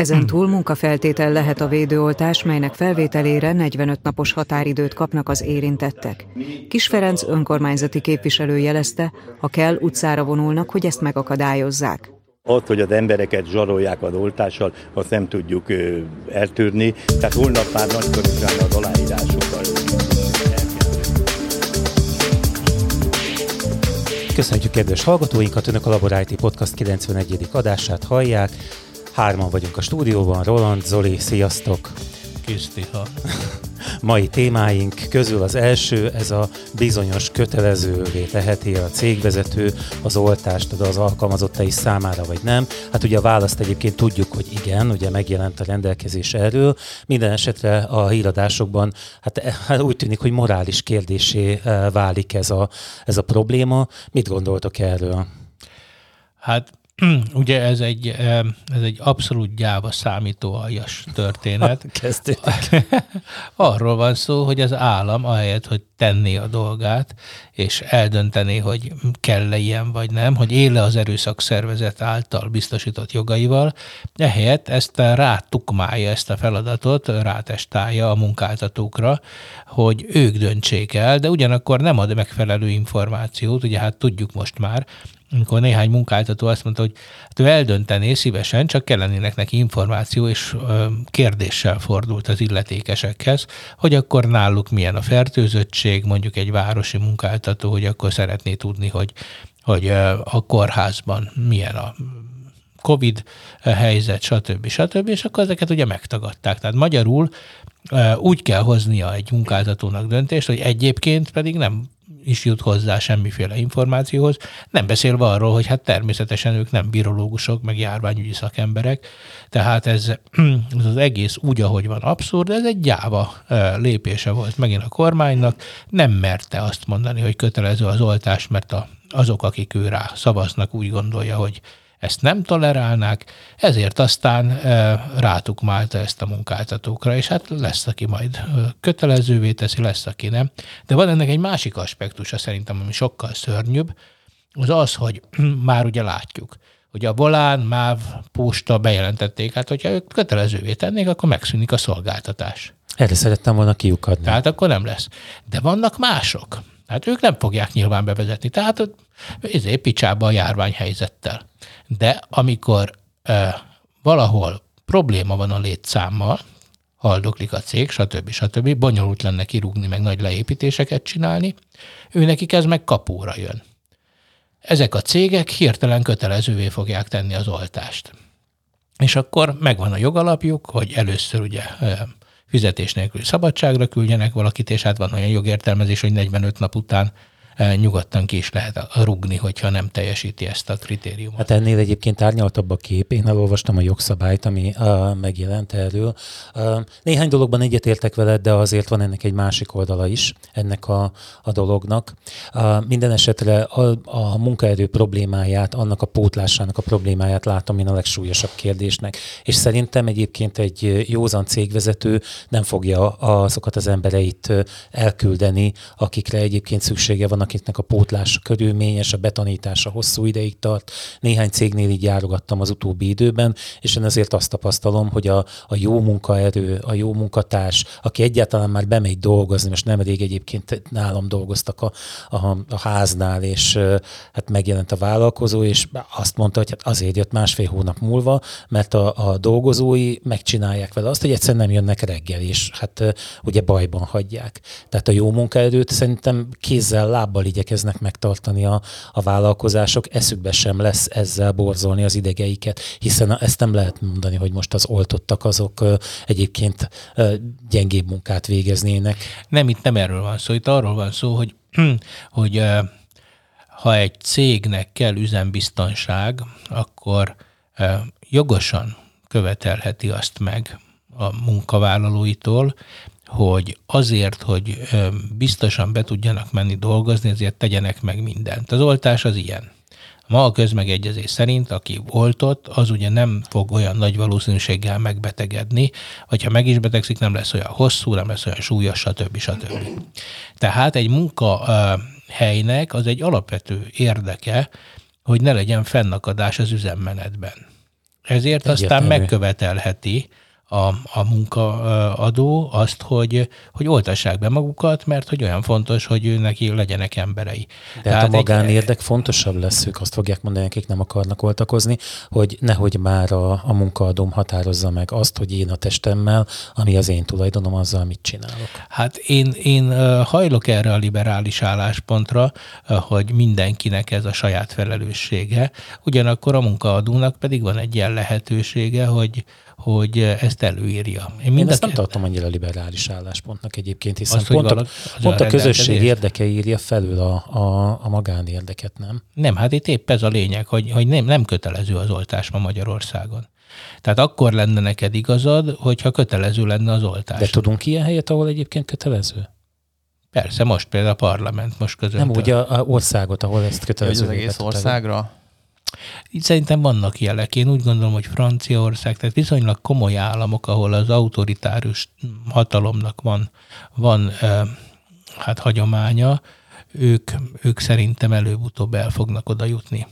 Ezen túl munkafeltétel lehet a védőoltás, melynek felvételére 45 napos határidőt kapnak az érintettek. Kis Ferenc önkormányzati képviselő jelezte, ha kell, utcára vonulnak, hogy ezt megakadályozzák. Ott, hogy az embereket zsarolják az oltással, azt nem tudjuk ö, eltűrni. Tehát holnap már nagy körülbelül az aláírásokkal. Köszönjük kedves hallgatóinkat, Önök a Labor IT Podcast 91. adását hallják. Hárman vagyunk a stúdióban, Roland, Zoli, sziasztok! Kisztiha. Mai témáink közül az első, ez a bizonyos kötelezővé teheti a cégvezető az oltást az alkalmazottai számára, vagy nem. Hát ugye a választ egyébként tudjuk, hogy igen, ugye megjelent a rendelkezés erről. Minden esetre a híradásokban hát, hát úgy tűnik, hogy morális kérdésé eh, válik ez a, ez a probléma. Mit gondoltok erről? Hát ugye ez egy, ez egy abszolút gyáva számítóaljas történet. Arról van szó, hogy az állam ahelyett, hogy tenné a dolgát, és eldönteni, hogy kell-e ilyen vagy nem, hogy éle az erőszakszervezet által biztosított jogaival, ehelyett ezt rátukmálja ezt a feladatot, rátestálja a munkáltatókra, hogy ők döntsék el, de ugyanakkor nem ad megfelelő információt, ugye hát tudjuk most már, amikor néhány munkáltató azt mondta, hogy hát ő eldöntené szívesen, csak kellenének neki információ, és kérdéssel fordult az illetékesekhez, hogy akkor náluk milyen a fertőzöttség, mondjuk egy városi munkáltató, hogy akkor szeretné tudni, hogy, hogy a kórházban milyen a COVID helyzet, stb. stb. És akkor ezeket ugye megtagadták. Tehát magyarul úgy kell hoznia egy munkáltatónak döntést, hogy egyébként pedig nem is jut hozzá semmiféle információhoz, nem beszélve arról, hogy hát természetesen ők nem virológusok, meg járványügyi szakemberek, tehát ez, ez az egész úgy, ahogy van abszurd, ez egy gyáva lépése volt megint a kormánynak, nem merte azt mondani, hogy kötelező az oltás, mert a, azok, akik ő rá szavaznak, úgy gondolja, hogy ezt nem tolerálnák, ezért aztán rátukmálta ezt a munkáltatókra, és hát lesz, aki majd kötelezővé teszi, lesz, aki nem. De van ennek egy másik aspektusa szerintem, ami sokkal szörnyűbb, az az, hogy már ugye látjuk, hogy a Volán, MÁV, Posta bejelentették, hát hogyha ők kötelezővé tennék, akkor megszűnik a szolgáltatás. Erre szerettem volna kiukadni. Tehát akkor nem lesz. De vannak mások. Hát ők nem fogják nyilván bevezetni. Tehát ezért picsába a járványhelyzettel. De amikor e, valahol probléma van a létszámmal, haldoklik a cég, stb. stb., bonyolult lenne kirúgni, meg nagy leépítéseket csinálni, ő nekik ez meg kapóra jön. Ezek a cégek hirtelen kötelezővé fogják tenni az oltást. És akkor megvan a jogalapjuk, hogy először ugye fizetés nélkül szabadságra küldjenek valakit, és hát van olyan jogértelmezés, hogy 45 nap után nyugodtan ki is lehet rugni, hogyha nem teljesíti ezt a kritériumot. Hát ennél egyébként árnyaltabb a kép. Én elolvastam a jogszabályt, ami uh, megjelent erről. Uh, néhány dologban egyetértek veled, de azért van ennek egy másik oldala is, ennek a, a dolognak. Uh, minden esetre a, a munkaerő problémáját, annak a pótlásának a problémáját látom én a legsúlyosabb kérdésnek. És szerintem egyébként egy józan cégvezető nem fogja azokat az embereit elküldeni, akikre egyébként szüksége van akiknek a pótlása körülményes, a betanítása hosszú ideig tart. Néhány cégnél így járogattam az utóbbi időben, és én azért azt tapasztalom, hogy a, a jó munkaerő, a jó munkatárs, aki egyáltalán már bemegy dolgozni, most nem rég egyébként nálam dolgoztak a, a, a háznál, és hát megjelent a vállalkozó, és azt mondta, hogy hát azért jött másfél hónap múlva, mert a, a dolgozói megcsinálják vele azt, hogy egyszerűen nem jönnek reggel, és hát ugye bajban hagyják. Tehát a jó munkaerőt szerintem kézzel, lábbal lábbal igyekeznek megtartani a, a vállalkozások, eszükbe sem lesz ezzel borzolni az idegeiket, hiszen ezt nem lehet mondani, hogy most az oltottak azok egyébként gyengébb munkát végeznének. Nem, itt nem erről van szó, itt arról van szó, hogy, hogy ha egy cégnek kell üzembiztonság, akkor jogosan követelheti azt meg a munkavállalóitól, hogy azért, hogy biztosan be tudjanak menni dolgozni, ezért tegyenek meg mindent. Az oltás az ilyen. Ma a közmegegyezés szerint, aki oltott, az ugye nem fog olyan nagy valószínűséggel megbetegedni, vagy ha meg is betegszik, nem lesz olyan hosszú, nem lesz olyan súlyos, stb. stb. Tehát egy munkahelynek az egy alapvető érdeke, hogy ne legyen fennakadás az üzemmenetben. Ezért Egyértelmű. aztán megkövetelheti a, a munkaadó azt, hogy, hogy oltassák be magukat, mert hogy olyan fontos, hogy ő neki legyenek emberei. De hát a magánérdek egy... fontosabb lesz, ők azt fogják mondani, akik nem akarnak oltakozni, hogy nehogy már a, a munkaadóm határozza meg azt, hogy én a testemmel, ami az én tulajdonom, azzal mit csinálok. Hát én, én hajlok erre a liberális álláspontra, hogy mindenkinek ez a saját felelőssége, ugyanakkor a munkaadónak pedig van egy ilyen lehetősége, hogy, hogy ezt előírja. Én, Én ezt nem tartom annyira liberális álláspontnak egyébként, hiszen az, pont, a, pont a, a közösség érdeke írja felül a, a, a magánérdeket, nem? Nem, hát itt épp ez a lényeg, hogy, hogy nem, nem kötelező az oltás ma Magyarországon. Tehát akkor lenne neked igazad, hogyha kötelező lenne az oltás. De tudunk ilyen helyet, ahol egyébként kötelező? Persze, most például a parlament most között. Nem úgy a, a országot, ahol ezt kötelező. Az egész országra? Így szerintem vannak jelek. Én úgy gondolom, hogy Franciaország, tehát viszonylag komoly államok, ahol az autoritárius hatalomnak van, van hát hagyománya, ők, ők szerintem előbb-utóbb el fognak oda jutni.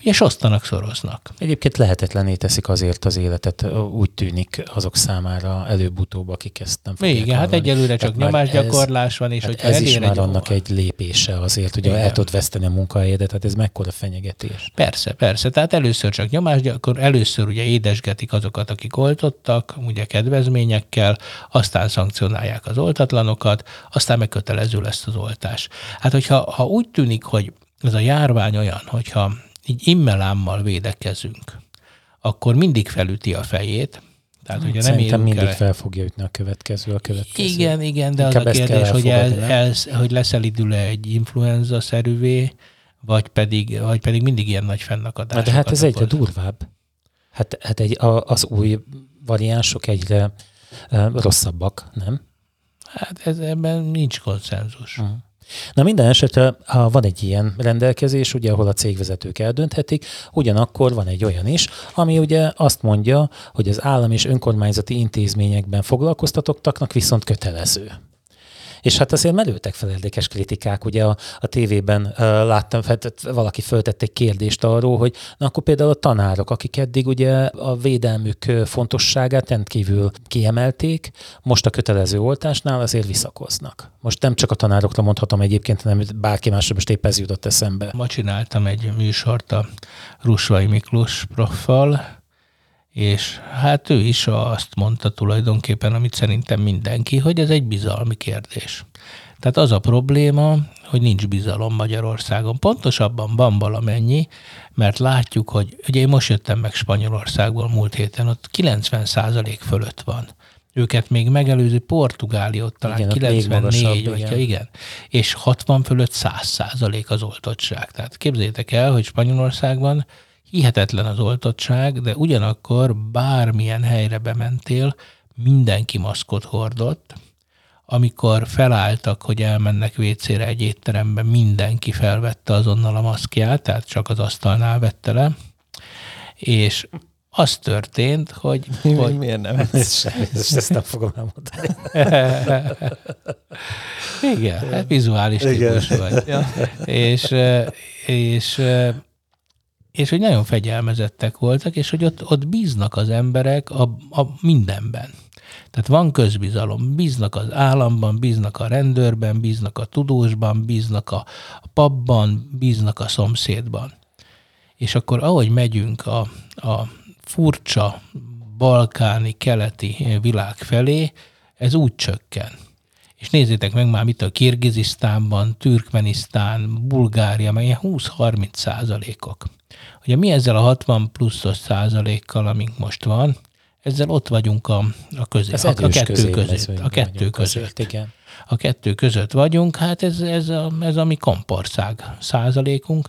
Ugye osztanak, szoroznak. Egyébként lehetetlené teszik azért az életet, úgy tűnik azok számára előbb-utóbb, akik ezt nem fogják Igen, hát egyelőre csak nyomásgyakorlás ez, van, és hát ez is már annak egy lépése azért, hogy el tud veszteni a munkahelyedet, tehát ez mekkora fenyegetés. Persze, persze. Tehát először csak nyomásgyakor, először ugye édesgetik azokat, akik oltottak, ugye kedvezményekkel, aztán szankcionálják az oltatlanokat, aztán megkötelező lesz az oltás. Hát, hogy hogyha ha úgy tűnik, hogy ez a járvány olyan, hogyha így immelámmal védekezünk, akkor mindig felüti a fejét, tehát, hogyha nem Szerintem mindig el... fel fogja ütni a következő, a következő. Igen, igen, de Inkább az a kérdés, hogy, el, el, hogy leszelidül-e egy influenza-szerűvé, vagy pedig, vagy pedig mindig ilyen nagy fennakadás. De hát ez egyre durvább. Hát, hát egy, a, az új variánsok egyre uh, rosszabbak, nem? Hát ez, ebben nincs konszenzus. Uh-huh. Na minden esetre van egy ilyen rendelkezés, ugye, ahol a cégvezetők eldönthetik, ugyanakkor van egy olyan is, ami ugye azt mondja, hogy az állam és önkormányzati intézményekben foglalkoztatottaknak viszont kötelező. És hát azért merültek fel érdekes kritikák, ugye a, a tévében láttam, hát valaki föltett egy kérdést arról, hogy na akkor például a tanárok, akik eddig ugye a védelmük fontosságát rendkívül kiemelték, most a kötelező oltásnál azért visszakoznak. Most nem csak a tanárokra mondhatom egyébként, hanem bárki másra most épp ez jutott eszembe. Ma csináltam egy műsort a Rusvai Miklós proffal, és hát ő is azt mondta tulajdonképpen, amit szerintem mindenki, hogy ez egy bizalmi kérdés. Tehát az a probléma, hogy nincs bizalom Magyarországon. Pontosabban van valamennyi, mert látjuk, hogy ugye én most jöttem meg Spanyolországból múlt héten, ott 90% fölött van. Őket még megelőző Portugália ott talán igen, 94, vagy igen. igen. És 60 fölött 100% az oltottság. Tehát képzétek el, hogy Spanyolországban hihetetlen az oltottság, de ugyanakkor bármilyen helyre bementél, mindenki maszkot hordott, amikor felálltak, hogy elmennek vécére egy étterembe, mindenki felvette azonnal a maszkját, tehát csak az asztalnál vette le, és az történt, hogy... Mi, hogy... Miért nem? Ezt, ezt nem fogom elmondani. Igen, hát vizuális típus vagy. Ja. És, és és hogy nagyon fegyelmezettek voltak, és hogy ott, ott bíznak az emberek a, a mindenben. Tehát van közbizalom, bíznak az államban, bíznak a rendőrben, bíznak a tudósban, bíznak a, a pubban, bíznak a szomszédban. És akkor ahogy megyünk a, a furcsa balkáni, keleti világ felé, ez úgy csökken. És nézzétek meg már, mit a Kirgizisztánban, Türkmenisztán, Bulgária, mely 20-30 százalékok. Ugye mi ezzel a 60 pluszos százalékkal, amink most van, ezzel ott vagyunk a, a, közé, a, a kettő között. A kettő között. Igen. A kettő között vagyunk, hát ez, ez, a, ez a mi kompország százalékunk.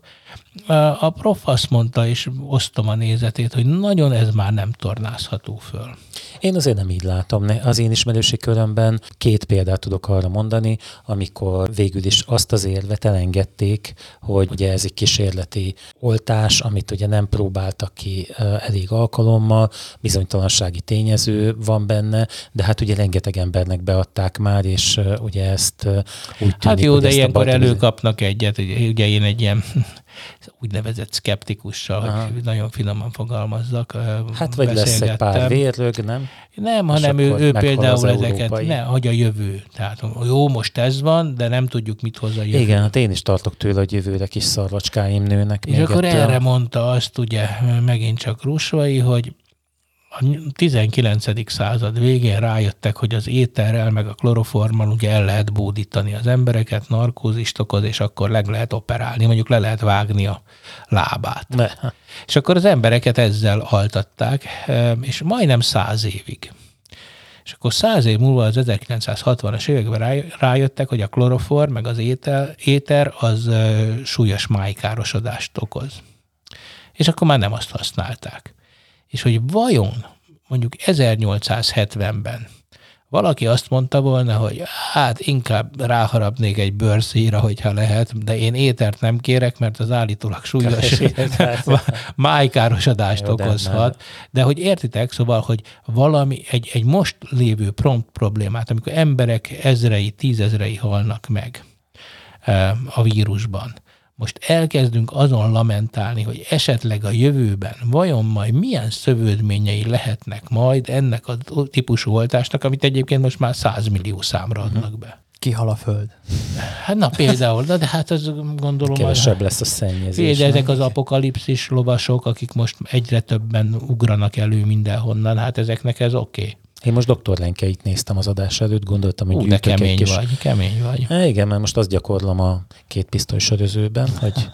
A prof azt mondta, és osztom a nézetét, hogy nagyon ez már nem tornázható föl. Én azért nem így látom. Az én ismerősi körömben két példát tudok arra mondani, amikor végül is azt az érvet elengedték, hogy ugye ez egy kísérleti oltás, amit ugye nem próbáltak ki elég alkalommal, bizonytalansági tényező van benne, de hát ugye rengeteg embernek beadták már, és ugye ezt úgy tűnik, Hát jó, de ilyenkor előkapnak egyet, ugye én egy ilyen úgynevezett szkeptikussal, Aha. hogy nagyon finoman fogalmazzak. Hát vagy lesz egy pár vérrög, nem? Nem, hanem ő, ő például ezeket, ne, hogy a jövő. Tehát jó, most ez van, de nem tudjuk, mit hoz a jövő. Igen, hát én is tartok tőle, hogy jövőre kis szarvacskáim nőnek. És akkor erre mondta azt ugye megint csak Rusvai, hogy a 19. század végén rájöttek, hogy az éterrel meg a kloroformmal ugye el lehet bódítani az embereket, narkózist okoz, és akkor leg lehet operálni, mondjuk le lehet vágni a lábát. Ne. És akkor az embereket ezzel altatták, és majdnem száz évig. És akkor száz év múlva az 1960-as években rájöttek, hogy a kloroform meg az éter, éter az súlyos májkárosodást okoz. És akkor már nem azt használták és hogy vajon mondjuk 1870-ben valaki azt mondta volna, hogy hát inkább ráharapnék egy bőrszíra, hogyha lehet, de én étert nem kérek, mert az állítólag súlyos májkárosodást okozhat. De hogy értitek, szóval, hogy valami, egy, egy most lévő prompt problémát, amikor emberek ezrei, tízezrei halnak meg a vírusban, most elkezdünk azon lamentálni, hogy esetleg a jövőben vajon majd milyen szövődményei lehetnek majd ennek a típusú oltásnak, amit egyébként most már 100 millió számra mhm. adnak be. Kihal a föld. Hát na például, de hát az gondolom... Kevesebb lesz a szennyezés. De ezek az apokalipszis lovasok, akik most egyre többen ugranak elő mindenhonnan, hát ezeknek ez oké. Okay. Én most doktor Lenkeit néztem az adás előtt, gondoltam, hogy Ú, de kemény kis... vagy, kemény vagy. É, igen, mert most azt gyakorlom a két pisztoly sörözőben, hogy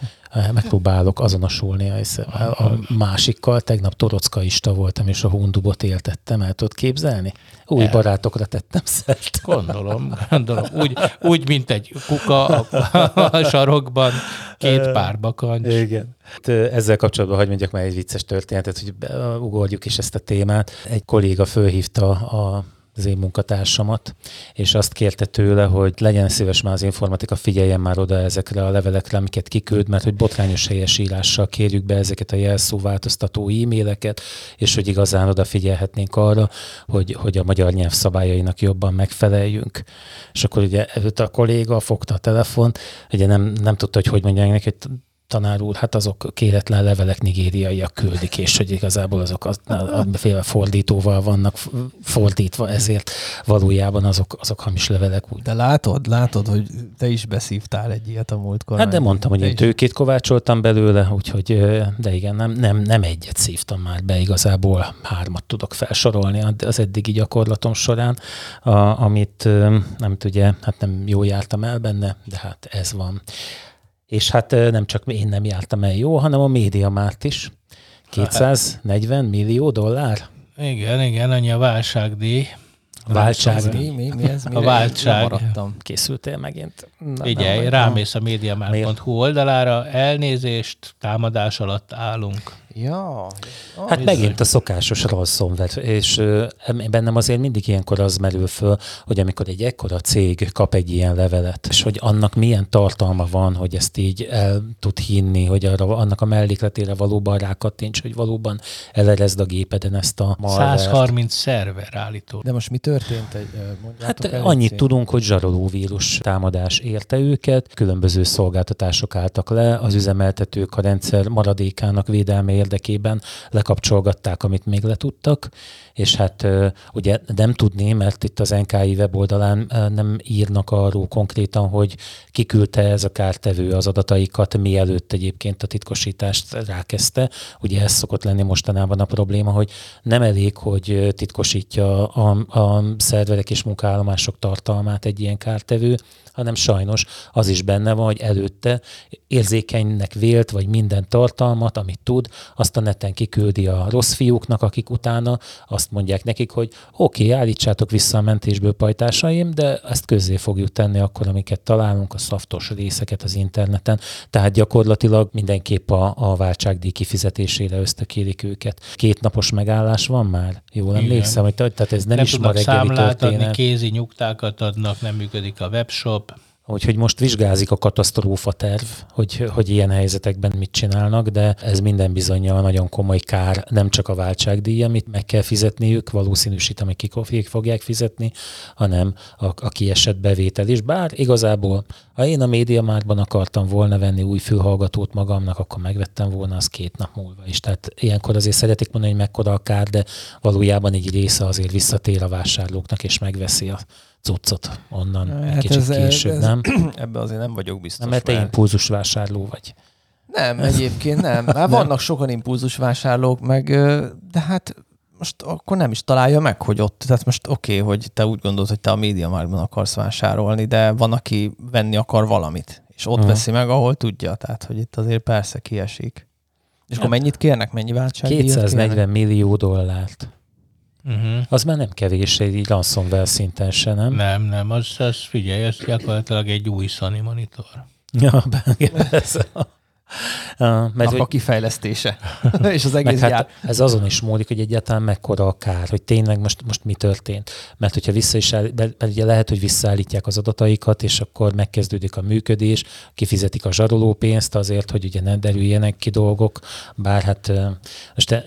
megpróbálok azonosulni a, a másikkal. Tegnap torockaista voltam, és a hundubot éltettem, el tudod képzelni? Új el. barátokra tettem szert. Gondolom, gondolom. Úgy, úgy mint egy kuka a, a sarokban, két pár bakancs. Igen. Hát, ezzel kapcsolatban hagyd mondjak már egy vicces történetet, hogy ugorjuk is ezt a témát. Egy kolléga fölhívta a az én munkatársamat, és azt kérte tőle, hogy legyen szíves már az informatika, figyeljen már oda ezekre a levelekre, amiket kiküld, mert hogy botrányos helyesírással kérjük be ezeket a jelszóváltoztató e-maileket, és hogy igazán odafigyelhetnénk arra, hogy, hogy a magyar nyelv szabályainak jobban megfeleljünk. És akkor ugye a kolléga fogta a telefon, ugye nem, nem tudta, hogy hogy mondják neki, hogy tanár úr, hát azok kéretlen levelek nigériaiak küldik, és hogy igazából azok az, féle fordítóval vannak fordítva, ezért valójában azok, azok hamis levelek. Úgy. De látod, látod, hogy te is beszívtál egy ilyet a múltkor. Hát de mondtam, hogy én tőkét kovácsoltam belőle, úgyhogy, de igen, nem, nem, nem egyet szívtam már be, igazából hármat tudok felsorolni az eddigi gyakorlatom során, a, amit nem tudja, hát nem jó jártam el benne, de hát ez van. És hát nem csak én nem jártam el jó, hanem a média márt is. 240 millió dollár? Igen, igen, annyi a válságdíj. A váltság. Mi, mi, mi ez? A váltság. Maradtam. Készültél megint? Na, Figyelj, rámész a médiamár.hu oldalára, elnézést, támadás alatt állunk. Ja. Ah, hát bizony. megint a szokásos ransomware, és bennem azért mindig ilyenkor az merül föl, hogy amikor egy ekkora cég kap egy ilyen levelet, és hogy annak milyen tartalma van, hogy ezt így el tud hinni, hogy arra, annak a mellékletére valóban rákattints, hogy valóban elerezd a gépeden ezt a malvert. 130 szerver állító. De most mi történt? Egy, hát el, annyit cég? tudunk, hogy zsaroló vírus támadás érte őket, különböző szolgáltatások álltak le, az üzemeltetők a rendszer maradékának védelme érdekében lekapcsolgatták, amit még letudtak, és hát ugye nem tudni, mert itt az NKI weboldalán nem írnak arról konkrétan, hogy kiküldte ez a kártevő az adataikat, mielőtt egyébként a titkosítást rákezdte. Ugye ez szokott lenni mostanában a probléma, hogy nem elég, hogy titkosítja a, a szerverek és munkállomások tartalmát egy ilyen kártevő, hanem sajnos az is benne van, hogy előtte érzékenynek vélt, vagy minden tartalmat, amit tud, azt a neten kiküldi a rossz fiúknak, akik utána azt mondják nekik, hogy oké, okay, állítsátok vissza a mentésből pajtásaim, de ezt közzé fogjuk tenni akkor, amiket találunk, a szaftos részeket az interneten. Tehát gyakorlatilag mindenképp a, a váltságdíj kifizetésére ösztökélik őket. Két napos megállás van már? Jól emlékszem, hogy tehát ez nem, nem is ma reggeli számlát történet. adni, kézi nyugtákat adnak, nem működik a webshop. Úgyhogy most vizsgázik a katasztrófa terv, hogy, hogy ilyen helyzetekben mit csinálnak, de ez minden bizonyal nagyon komoly kár, nem csak a váltságdíj, amit meg kell fizetniük, valószínűsítem, hogy kik fogják fizetni, hanem a, a kiesett bevétel is. Bár igazából, ha én a médiamárban akartam volna venni új fülhallgatót magamnak, akkor megvettem volna az két nap múlva is. Tehát ilyenkor azért szeretik mondani, hogy mekkora a kár, de valójában egy része azért visszatér a vásárlóknak, és megveszi a cuccot onnan hát egy kicsit ez, később, ez, nem? Ebben azért nem vagyok biztos. Nem, mert te impulzus vásárló vagy. Nem, egyébként nem. Hát vannak sokan impulzus vásárlók, meg, de hát most akkor nem is találja meg, hogy ott, tehát most oké, okay, hogy te úgy gondolod, hogy te a médiamárban akarsz vásárolni, de van, aki venni akar valamit, és ott uh-huh. veszi meg, ahol tudja, tehát hogy itt azért persze kiesik. És akkor mennyit kérnek, mennyi váltság? 240 kérnek? millió dollárt. Uh-huh. Az már nem kevés, egy ransomware szinten se, nem? Nem, nem, az, az figyelj, ez gyakorlatilag egy új Sony monitor. Ja, ez Mert a kifejlesztése. és az egész hát Ez azon is múlik, hogy egyáltalán mekkora a kár, hogy tényleg most, most mi történt. Mert hogyha vissza is áll, mert ugye lehet, hogy visszaállítják az adataikat, és akkor megkezdődik a működés, kifizetik a zsaroló pénzt azért, hogy ugye ne derüljenek ki dolgok, bár hát most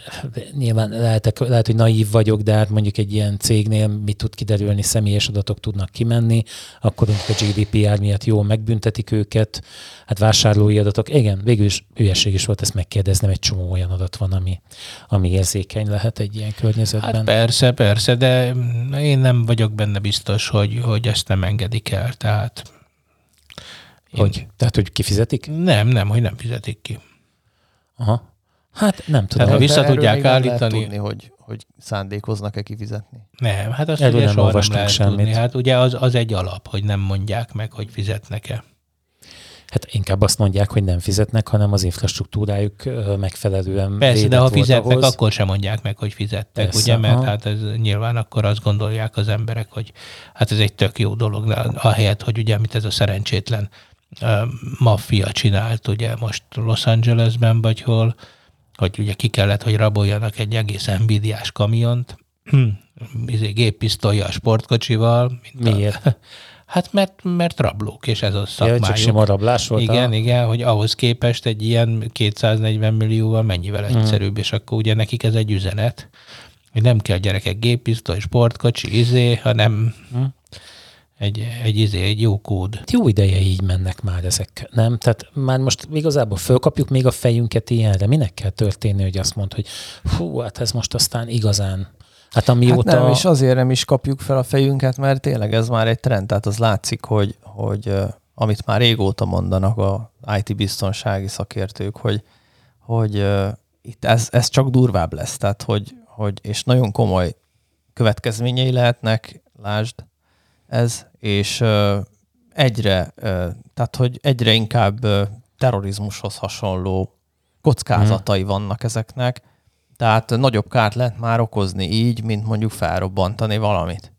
nyilván lehet, lehet, hogy naív vagyok, de hát mondjuk egy ilyen cégnél mi tud kiderülni, személyes adatok tudnak kimenni, akkor a GDPR miatt jól megbüntetik őket, hát vásárlói adatok, igen, végül is hülyeség is volt ezt megkérdeznem, egy csomó olyan adat van, ami, ami érzékeny lehet egy ilyen környezetben. Hát persze, persze, de én nem vagyok benne biztos, hogy, hogy ezt nem engedik el, tehát... Én... Hogy? Tehát, hogy kifizetik? Nem, nem, hogy nem fizetik ki. Aha. Hát nem tudom. Tehát, ha vissza tudják állítani... tudni, hogy, hogy szándékoznak-e kifizetni? Nem, hát azt Erről ugye nem soha nem lehet semmit. tudni. Hát ugye az, az egy alap, hogy nem mondják meg, hogy fizetnek-e hát inkább azt mondják, hogy nem fizetnek, hanem az infrastruktúrájuk megfelelően Persze, de ha fizetnek, ahhoz. akkor sem mondják meg, hogy fizettek, Persze, ugye? Mert aha. hát ez nyilván akkor azt gondolják az emberek, hogy hát ez egy tök jó dolog, de ahelyett, hogy ugye, amit ez a szerencsétlen maffia csinált, ugye most Los Angelesben vagy hol, hogy ugye ki kellett, hogy raboljanak egy egész Nvidia-s kamiont, izé, géppisztolya a sportkocsival. Mint Miért? A, Hát mert, mert rablók, és ez a szakmájuk. Ja, csak sima rablás volt? Igen, a... igen, hogy ahhoz képest egy ilyen 240 millióval mennyivel hmm. egyszerűbb, mm. és akkor ugye nekik ez egy üzenet, hogy nem kell gyerekek géppisztoly, sportkocsi, izé, hanem mm. egy, egy, izé, egy jó kód. Jó ideje így mennek már ezek, nem? Tehát már most igazából fölkapjuk még a fejünket ilyenre. Minek kell történni, hogy azt mond, hogy hú, hát ez most aztán igazán Hát amióta... Hát nem, és azért nem is kapjuk fel a fejünket, mert tényleg ez már egy trend, tehát az látszik, hogy, hogy amit már régóta mondanak a IT biztonsági szakértők, hogy, hogy itt ez, ez csak durvább lesz, tehát hogy, hogy, és nagyon komoly következményei lehetnek, lásd ez, és egyre, tehát hogy egyre inkább terrorizmushoz hasonló kockázatai hmm. vannak ezeknek, tehát nagyobb kárt lehet már okozni így, mint mondjuk felrobbantani valamit.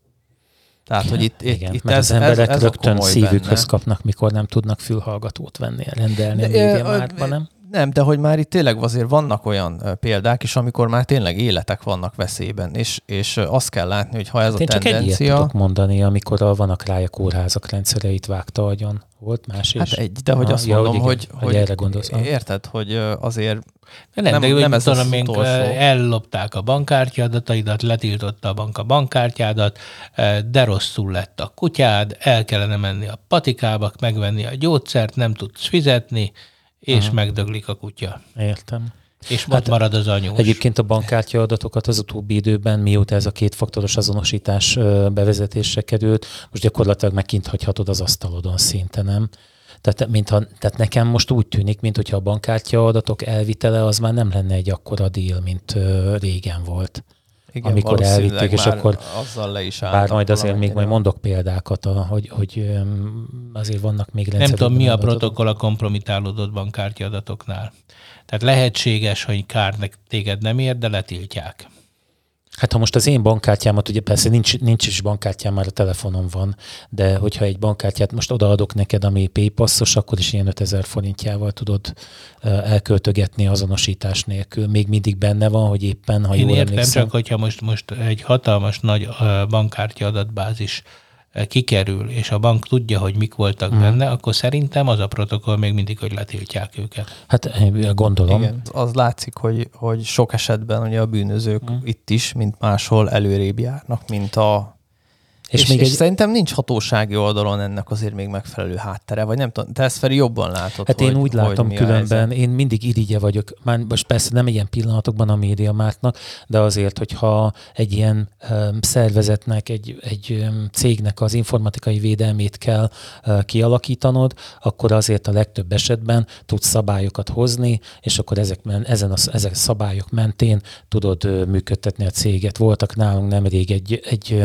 Tehát, hogy itt, Igen, itt mert ez, az emberek ez, ez rögtön szívükhöz benne. kapnak, mikor nem tudnak fülhallgatót venni, rendelni de, a márba, nem? Nem, de hogy már itt tényleg azért vannak olyan példák is, amikor már tényleg életek vannak veszélyben, és, és azt kell látni, hogy ha ez hát a én tendencia... Én csak egyet tudok mondani, amikor a vannak rája kórházak rendszereit vágta agyon. Volt más is? Hát egy, de hogy azt ja, mondom, hogy, hogy, hogy erre gondolsz. Érted, hogy azért de nem, nem, de nem ez tudom, az ellopták a bankkártya adataidat, letiltotta a bank a bankkártyádat, de rosszul lett a kutyád, el kellene menni a patikába, megvenni a gyógyszert, nem tudsz fizetni, és Aha. megdöglik a kutya. Értem. És hát ott marad az anyós. Egyébként a bankkártya adatokat az utóbbi időben, mióta ez a kétfaktoros azonosítás bevezetésre került, most gyakorlatilag megkint hagyhatod az asztalodon szinte, nem? Tehát, mintha, tehát nekem most úgy tűnik, mint hogyha a bankkártya adatok elvitele az már nem lenne egy akkora deal, mint régen volt. Igen, amikor elvitték, és akkor azzal le is bár majd azért még majd mondok példákat, a, hogy, hogy azért vannak még Nem tudom, mi a protokoll a kompromitálódott bankkártya adatoknál. Tehát lehetséges, hogy kárnek téged nem ér, de letiltják. Hát ha most az én bankkártyámat, ugye persze nincs, nincs is bankkártyám, már a telefonon van, de hogyha egy bankkártyát most odaadok neked, ami paypasszos, akkor is ilyen 5000 forintjával tudod elköltögetni azonosítás nélkül. Még mindig benne van, hogy éppen, ha Én jól értem, emlékszem. csak hogyha most, most egy hatalmas nagy bankkártya adatbázis kikerül, és a bank tudja, hogy mik voltak hmm. benne, akkor szerintem az a protokoll még mindig, hogy letiltják őket. Hát gondolom. Igen. Az látszik, hogy, hogy sok esetben ugye a bűnözők hmm. itt is, mint máshol előrébb járnak, mint a és, és, még és egy... szerintem nincs hatósági oldalon ennek azért még megfelelő háttere, vagy nem tudom, te ezt Feri jobban látod. Hát hogy, én úgy látom különben, én mindig irigye vagyok, már most persze nem ilyen pillanatokban a médiamártnak, de azért, hogyha egy ilyen um, szervezetnek, egy, egy um, cégnek az informatikai védelmét kell uh, kialakítanod, akkor azért a legtöbb esetben tudsz szabályokat hozni, és akkor ezek, ezen a, ezek a szabályok mentén tudod uh, működtetni a céget. Voltak nálunk nemrég egy, egy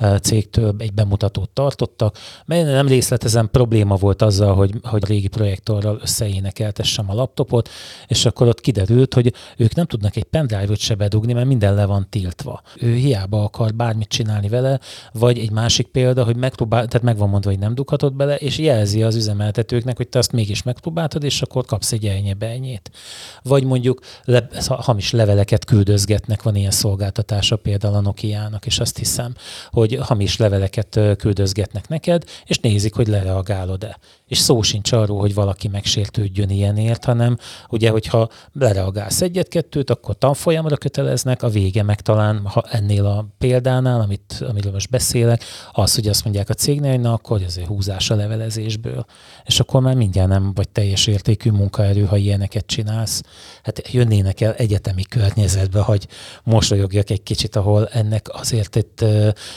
uh, cég, cégtől egy bemutatót tartottak, mely nem részletezem, probléma volt azzal, hogy, hogy régi projektorral összeénekeltessem a laptopot, és akkor ott kiderült, hogy ők nem tudnak egy pendrive-ot se bedugni, mert minden le van tiltva. Ő hiába akar bármit csinálni vele, vagy egy másik példa, hogy megpróbál, tehát meg van mondva, hogy nem dughatod bele, és jelzi az üzemeltetőknek, hogy te azt mégis megpróbáltad, és akkor kapsz egy elnyebenyét. Vagy mondjuk le, hamis leveleket küldözgetnek, van ilyen szolgáltatása például a Nokia-nak, és azt hiszem, hogy hamis hamis leveleket küldözgetnek neked, és nézik, hogy lereagálod-e. És szó sincs arról, hogy valaki megsértődjön ilyenért, hanem ugye, hogyha lereagálsz egyet-kettőt, akkor tanfolyamra köteleznek, a vége meg talán, ha ennél a példánál, amit, amiről most beszélek, az, hogy azt mondják a cégnél, hogy na, akkor azért húzás a levelezésből. És akkor már mindjárt nem vagy teljes értékű munkaerő, ha ilyeneket csinálsz. Hát jönnének el egyetemi környezetbe, hogy mosolyogjak egy kicsit, ahol ennek azért itt,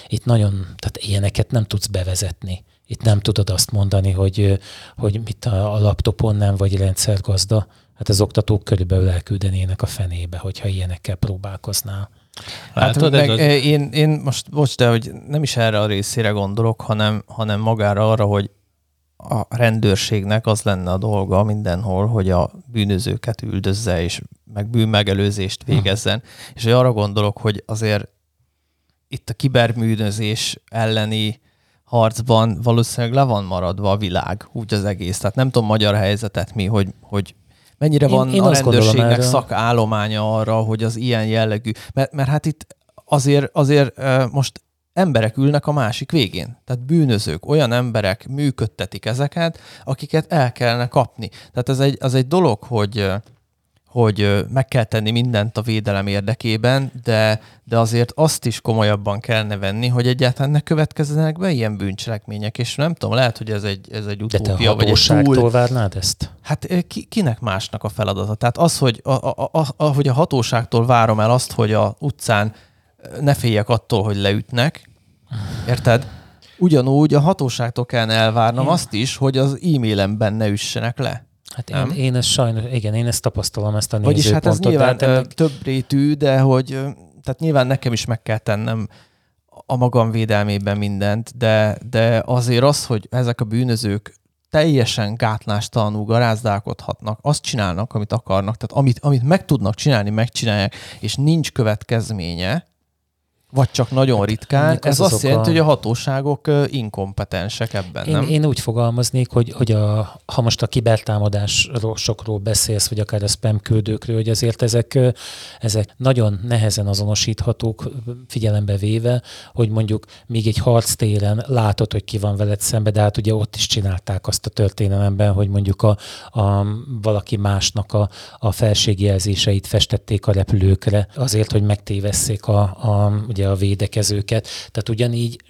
itt nagyon tehát ilyeneket nem tudsz bevezetni. Itt nem tudod azt mondani, hogy, hogy mit a, a laptopon nem vagy rendszergazda. Hát az oktatók körülbelül elküldenének a fenébe, hogyha ilyenekkel próbálkoznál. Hát, hát meg, az... én, én most, most, de hogy nem is erre a részére gondolok, hanem, hanem magára arra, hogy a rendőrségnek az lenne a dolga mindenhol, hogy a bűnözőket üldözze, és meg bűnmegelőzést végezzen. Hm. És arra gondolok, hogy azért itt a kiberbűnözés elleni harcban valószínűleg le van maradva a világ, úgy az egész. Tehát nem tudom magyar helyzetet mi, hogy, hogy mennyire én, van én a rendőrségnek szakállománya arra, hogy az ilyen jellegű, mert, mert hát itt azért, azért most emberek ülnek a másik végén. Tehát bűnözők, olyan emberek működtetik ezeket, akiket el kellene kapni. Tehát ez egy, az egy dolog, hogy hogy meg kell tenni mindent a védelem érdekében, de, de azért azt is komolyabban kellene venni, hogy egyáltalán ne következzenek be ilyen bűncselekmények, és nem tudom, lehet, hogy ez egy, ez egy utópia, vagy egy túl... várnád ezt? Hát ki, kinek másnak a feladata? Tehát az, hogy a, a, a, a, hogy a hatóságtól várom el azt, hogy a utcán ne féljek attól, hogy leütnek, érted? Ugyanúgy a hatóságtól kellene elvárnom azt is, hogy az e-mailemben ne üssenek le. Hát én, én ezt sajnos, igen, én ezt tapasztalom, ezt a Vagyis hát ez nyilván de ennek... több rétű, de hogy tehát nyilván nekem is meg kell tennem a magam védelmében mindent, de, de azért az, hogy ezek a bűnözők teljesen gátlástalanul garázdálkodhatnak, azt csinálnak, amit akarnak, tehát amit, amit meg tudnak csinálni, megcsinálják, és nincs következménye, vagy csak nagyon hát, ritkán. Ez azt jelenti, a... hogy a hatóságok inkompetensek ebben, én, nem? Én úgy fogalmaznék, hogy, hogy a, ha most a kibertámadásról sokról beszélsz, vagy akár a spam küldőkről, hogy azért ezek, ezek nagyon nehezen azonosíthatók figyelembe véve, hogy mondjuk még egy harctéren látod, hogy ki van veled szembe, de hát ugye ott is csinálták azt a történelemben, hogy mondjuk a, a valaki másnak a, a felségjelzéseit festették a repülőkre, azért, hogy megtévesszék a, a ugye a védekezőket. Tehát ugyanígy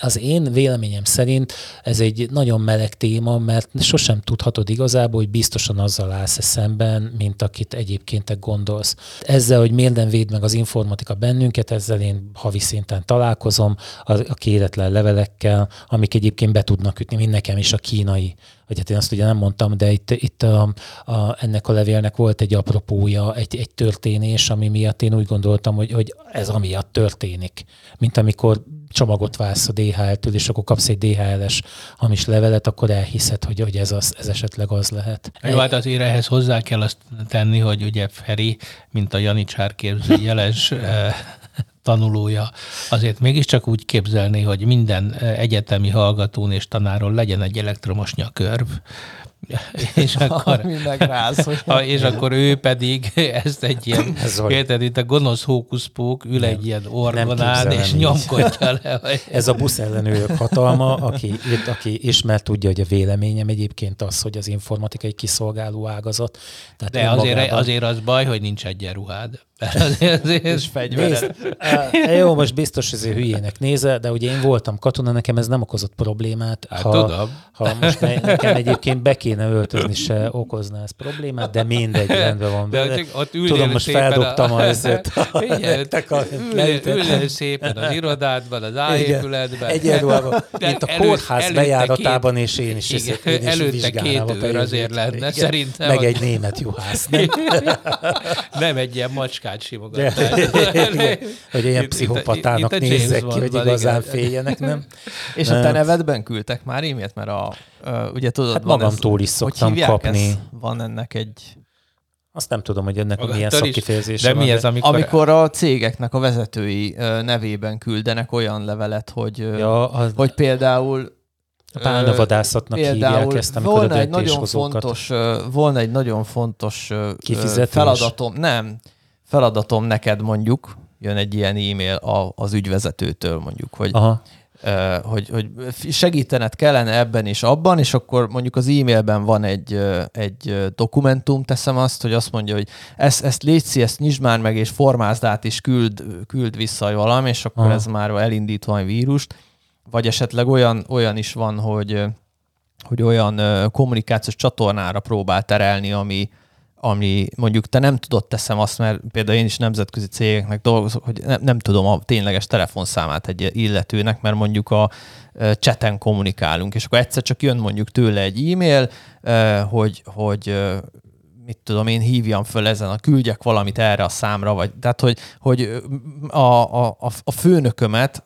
az én véleményem szerint ez egy nagyon meleg téma, mert sosem tudhatod igazából, hogy biztosan azzal állsz -e szemben, mint akit egyébként te gondolsz. Ezzel, hogy miért nem véd meg az informatika bennünket, ezzel én havi szinten találkozom, a, a kéretlen levelekkel, amik egyébként be tudnak ütni, mint nekem is a kínai vagy hát én azt ugye nem mondtam, de itt, itt a, a, ennek a levélnek volt egy apropója, egy, egy történés, ami miatt én úgy gondoltam, hogy, hogy ez amiatt történik. Mint amikor csomagot válsz a DHL-től, és akkor kapsz egy DHL-es hamis levelet, akkor elhiszed, hogy, hogy ez, az, ez esetleg az lehet. Jó, hát azért ehhez hozzá kell azt tenni, hogy ugye Feri, mint a Janicsár képző jeles tanulója, azért mégiscsak úgy képzelni, hogy minden egyetemi hallgatón és tanáron legyen egy elektromos nyakörv, és akkor, hogy... ha, és akkor ő pedig ezt egy ilyen, érted, itt a gonosz hókuszpók ül nem, egy ilyen orgonán, és nyomkodja le. Ez a busz ellenőrök hatalma, aki, aki ismer tudja, hogy a véleményem egyébként az, hogy az informatika egy kiszolgáló ágazat. Tehát De azért, magában... azért az baj, hogy nincs egyenruhád. Azért, azért és fegyvered. jó, most biztos, hogy hülyének néze, de ugye én voltam katona, nekem ez nem okozott problémát. Hát ha, tudom. Ha most nekem egyébként be kéne öltözni, se okozna ez problémát, de mindegy, rendben van. De csak ott Tudom, most feldobtam a, ezért. Ülnél szépen az irodádban, az áépületben. Egyenruhában, mint a kórház bejáratában, és én is, igen, én is előtte két őr azért lenne, szerintem. Meg egy német juhász. Nem egy ilyen macskát simogatás. hogy ilyen pszichopatának nézzek ki, hogy igazán féljenek, nem? És a te nevedben küldtek már e-mailt, mert a, ugye tudod, hát magamtól is szoktam kapni. Ezt? Van ennek egy azt nem tudom, hogy ennek a milyen szakkifejezése De mi ez, amikor... amikor a cégeknek a vezetői nevében küldenek olyan levelet, hogy, ja, az... hogy például a pálnavadászatnak hívják ezt, amikor volna a egy nagyon fontos, Volna egy nagyon fontos Kifizetős? feladatom. Nem, feladatom neked mondjuk, jön egy ilyen e-mail az ügyvezetőtől mondjuk, hogy, Aha. Hogy, hogy segítened kellene ebben és abban, és akkor mondjuk az e-mailben van egy, egy dokumentum, teszem azt, hogy azt mondja, hogy ezt, ezt létszi, ezt nyisd már meg, és formázd át, és küld, küld vissza valami, és akkor Aha. ez már elindít valami vírust. Vagy esetleg olyan, olyan is van, hogy, hogy olyan kommunikációs csatornára próbál terelni, ami, ami mondjuk te nem tudod teszem azt, mert például én is nemzetközi cégeknek dolgozok, hogy nem, nem tudom a tényleges telefonszámát egy illetőnek, mert mondjuk a cseten kommunikálunk, és akkor egyszer csak jön mondjuk tőle egy e-mail, hogy, hogy mit tudom én, hívjam föl ezen, a küldjek valamit erre a számra, vagy tehát, hogy, hogy a, a, a főnökömet,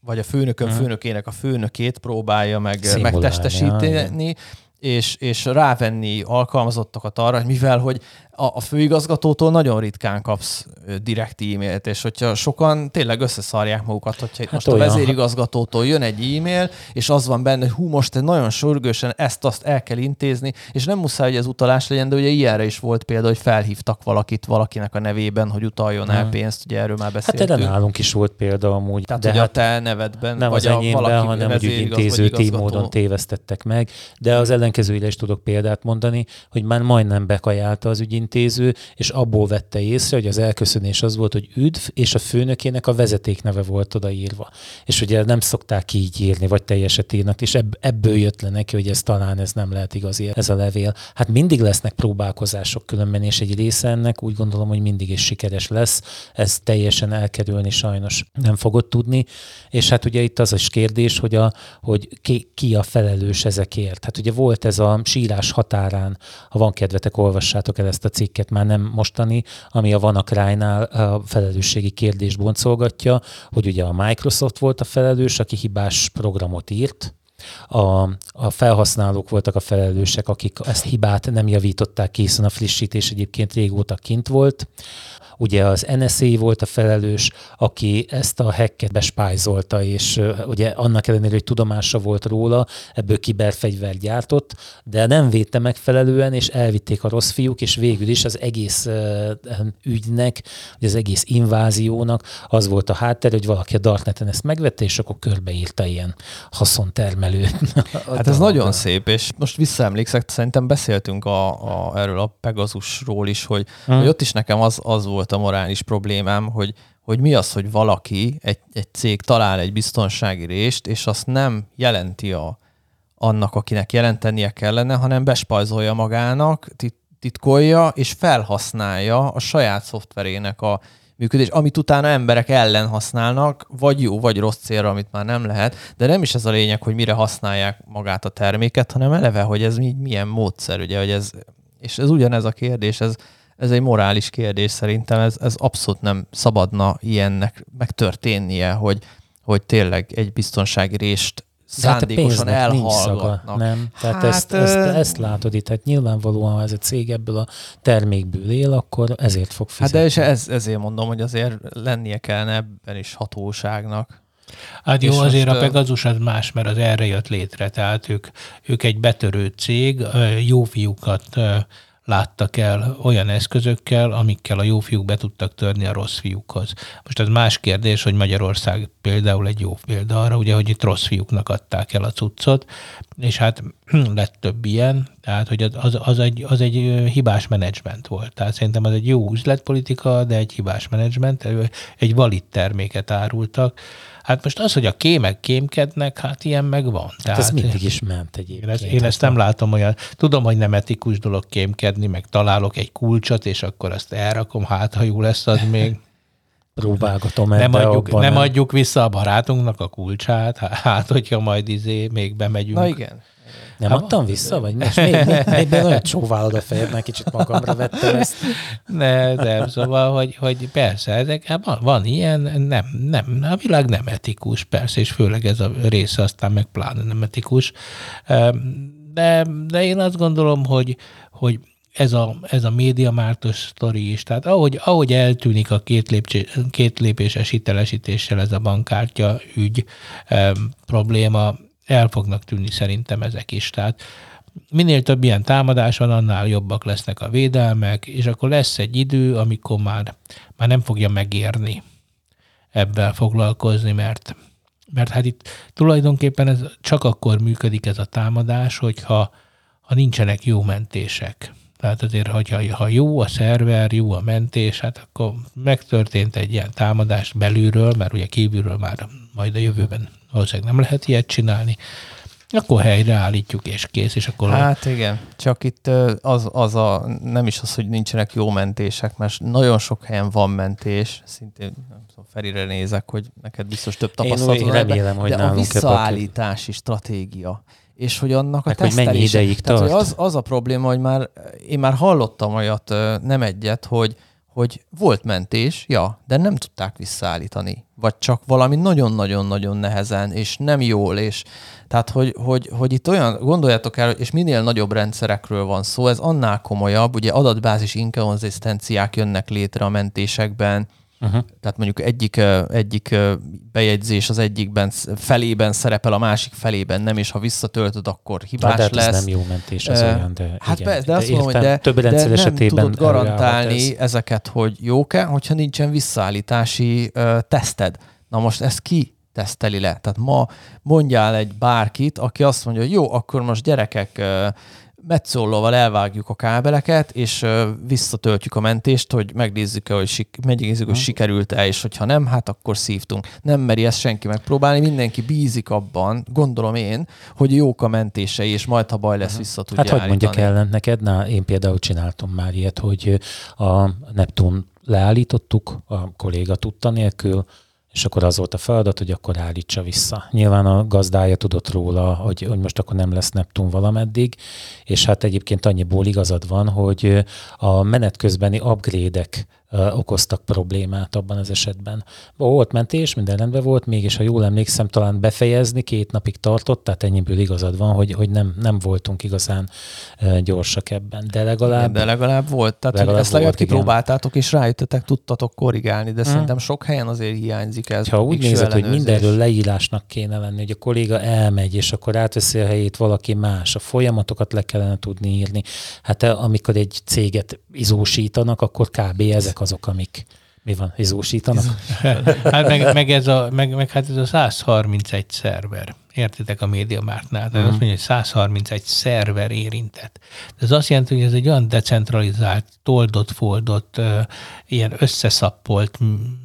vagy a főnököm hmm. főnökének a főnökét próbálja meg megtestesíteni, ja, és, és rávenni alkalmazottakat arra, hogy mivel, hogy a, a főigazgatótól nagyon ritkán kapsz direkt e-mailt, és hogyha sokan tényleg összeszarják magukat, hogyha hát most olyan. a vezérigazgatótól jön egy e-mail, és az van benne, hogy hú, most nagyon sürgősen ezt-azt el kell intézni, és nem muszáj, hogy ez utalás legyen, de ugye ilyenre is volt példa, hogy felhívtak valakit valakinek a nevében, hogy utaljon el pénzt, ugye erről már beszéltünk. Hát erre nálunk is volt példa amúgy. Tehát, de hogy hát a te nevedben, nem vagy az enyémben, valaki hanem hogy ügyintézőt így módon tévesztettek meg, de az ellenkezőire is tudok példát mondani, hogy már majdnem bekajálta az ügyintéző, intéző, és abból vette észre, hogy az elköszönés az volt, hogy üdv, és a főnökének a vezetékneve volt odaírva. És ugye nem szokták így írni, vagy teljeset írnak, és ebből jött le neki, hogy ez talán ez nem lehet igazi, ez a levél. Hát mindig lesznek próbálkozások különben, és egy része ennek úgy gondolom, hogy mindig is sikeres lesz. Ez teljesen elkerülni sajnos nem fogod tudni. És hát ugye itt az is kérdés, hogy, a, hogy ki, ki a felelős ezekért. Hát ugye volt ez a sírás határán, ha van kedvetek, olvassátok el ezt a cikket, már nem mostani, ami a Vanakrájnál a felelősségi kérdést boncolgatja, hogy ugye a Microsoft volt a felelős, aki hibás programot írt, a, a felhasználók voltak a felelősek, akik ezt hibát nem javították ki, hiszen a frissítés egyébként régóta kint volt. Ugye az NSA volt a felelős, aki ezt a hacket bespájzolta, és ugye annak ellenére, hogy tudomása volt róla, ebből kiberfegyver gyártott, de nem védte megfelelően, és elvitték a rossz fiúk, és végül is az egész ügynek, vagy az egész inváziónak az volt a háttér, hogy valaki a Darkneten ezt megvette, és akkor körbeírta ilyen haszontermelő. Hát ez nagyon szép, és most visszaemlékszek, szerintem beszéltünk a, a, erről a Pegasusról is, hogy, hmm. hogy ott is nekem az, az volt volt a morális problémám, hogy, hogy mi az, hogy valaki, egy, egy cég talál egy biztonsági rést, és azt nem jelenti a, annak, akinek jelentenie kellene, hanem bespajzolja magának, titkolja, és felhasználja a saját szoftverének a működés, amit utána emberek ellen használnak, vagy jó, vagy rossz célra, amit már nem lehet, de nem is ez a lényeg, hogy mire használják magát a terméket, hanem eleve, hogy ez milyen módszer, ugye, hogy ez, és ez ugyanez a kérdés, ez, ez egy morális kérdés szerintem, ez, ez abszolút nem szabadna ilyennek megtörténnie, hogy, hogy tényleg egy biztonsági rést szándékosan hát elhallgatnak. Nem, tehát hát, ezt, ezt, ezt látod itt, hát nyilvánvalóan, ha ez a cég ebből a termékből él, akkor ezért fog fizetni. Hát de és ez, ezért mondom, hogy azért lennie kellene ebben is hatóságnak. Hát jó, azért a Pegasus az más, mert az erre jött létre, tehát ők, ők egy betörő cég, jó fiúkat láttak el olyan eszközökkel, amikkel a jó fiúk be tudtak törni a rossz fiúkhoz. Most ez más kérdés, hogy Magyarország például egy jó példa arra, ugye, hogy itt rossz fiúknak adták el a cuccot, és hát lett több ilyen, tehát hogy az, az, egy, az egy hibás menedzsment volt. Tehát szerintem az egy jó üzletpolitika, de egy hibás menedzsment, egy valid terméket árultak, Hát most az, hogy a kémek kémkednek, hát ilyen megvan. Hát Tehát ez mindig is ment egyébként. Én ezt, én ezt nem látom olyan, tudom, hogy nem etikus dolog kémkedni, meg találok egy kulcsot, és akkor azt elrakom, hát ha jó lesz az még. Próbálgatom nem adjuk, nem, nem adjuk vissza a barátunknak a kulcsát, hát hogyha majd izé még bemegyünk. Na igen. Nem hát, adtam vissza, vagy most még, még, még, olyan csóválod a fejed, mert kicsit magamra vettem ezt. Ne, nem, szóval, hogy, hogy persze, ezek, hát van, van ilyen, nem, nem, a világ nem etikus, persze, és főleg ez a része aztán meg pláne nem etikus. De, de én azt gondolom, hogy, hogy ez a, ez a médiamártos sztori is. Tehát ahogy, ahogy eltűnik a két, lépcsé, két lépéses hitelesítéssel ez a bankkártya ügy e, probléma, el fognak tűnni szerintem ezek is. Tehát minél több ilyen támadás van, annál jobbak lesznek a védelmek, és akkor lesz egy idő, amikor már, már nem fogja megérni ebben foglalkozni, mert, mert hát itt tulajdonképpen ez csak akkor működik ez a támadás, hogyha ha nincsenek jó mentések. Tehát azért, hogyha ha jó a szerver, jó a mentés, hát akkor megtörtént egy ilyen támadás belülről, mert ugye kívülről már majd a jövőben valószínűleg nem lehet ilyet csinálni, akkor helyreállítjuk, és kész, és akkor... Hát igen, csak itt az, az a, nem is az, hogy nincsenek jó mentések, mert nagyon sok helyen van mentés, szintén nem tudom, Ferire nézek, hogy neked biztos több tapasztalat van remélem, hogy de a visszaállítási stratégia, és hogy annak Meg a hogy mennyi ideig tart. Tehát, hogy az, az a probléma, hogy már én már hallottam olyat, nem egyet, hogy hogy volt mentés, ja, de nem tudták visszaállítani. Vagy csak valami nagyon-nagyon-nagyon nehezen, és nem jól, és tehát, hogy, hogy, hogy itt olyan, gondoljátok el, és minél nagyobb rendszerekről van szó, ez annál komolyabb, ugye adatbázis inkonzisztenciák jönnek létre a mentésekben, Uh-huh. Tehát mondjuk egyik, egyik bejegyzés az egyikben felében szerepel, a másik felében nem, és ha visszatöltöd, akkor hibás de hát lesz. Ez nem jó mentés, az olyan, de Hát igen. be, de azt de mondom, hogy de, több de nem esetében tudod garantálni ez. ezeket, hogy jók-e, hogyha nincsen visszaállítási uh, teszted. Na most ez ki teszteli le? Tehát ma mondjál egy bárkit, aki azt mondja, hogy jó, akkor most gyerekek, metszóllóval elvágjuk a kábeleket, és visszatöltjük a mentést, hogy megnézzük -e, hogy, sik- megnézzük, hogy sikerült-e, és hogyha nem, hát akkor szívtunk. Nem meri ezt senki megpróbálni, mindenki bízik abban, gondolom én, hogy jók a mentései, és majd, ha baj lesz, vissza tudja Hát hogy mondjak ellen neked? Na, én például csináltam már ilyet, hogy a Neptun leállítottuk, a kolléga tudta nélkül, és akkor az volt a feladat, hogy akkor állítsa vissza. Nyilván a gazdája tudott róla, hogy, hogy most akkor nem lesz Neptun valameddig, és hát egyébként annyiból igazad van, hogy a menet közbeni upgrade-ek okoztak problémát abban az esetben. Volt mentés, minden rendben volt, mégis ha jól emlékszem, talán befejezni két napig tartott, tehát ennyiből igazad van, hogy, hogy nem, nem voltunk igazán gyorsak ebben, de legalább... De legalább volt, tehát legalább ezt legalább kipróbáltátok, és rájöttetek, tudtatok korrigálni, de hmm. szerintem sok helyen azért hiányzik ez. Ha úgy nézed, hogy mindenről leírásnak kéne lenni, hogy a kolléga elmegy, és akkor átveszi a helyét valaki más, a folyamatokat le kellene tudni írni. Hát amikor egy céget izósítanak, akkor kb. ezek azok, amik mi van, izósítanak? hát meg, meg, ez a, meg, meg hát ez a 131 szerver. értitek a médiamártnál. Tehát uh-huh. azt mondja, hogy 131 szerver érintett. De ez azt jelenti, hogy ez egy olyan decentralizált, toldott, foldott, ilyen összeszappolt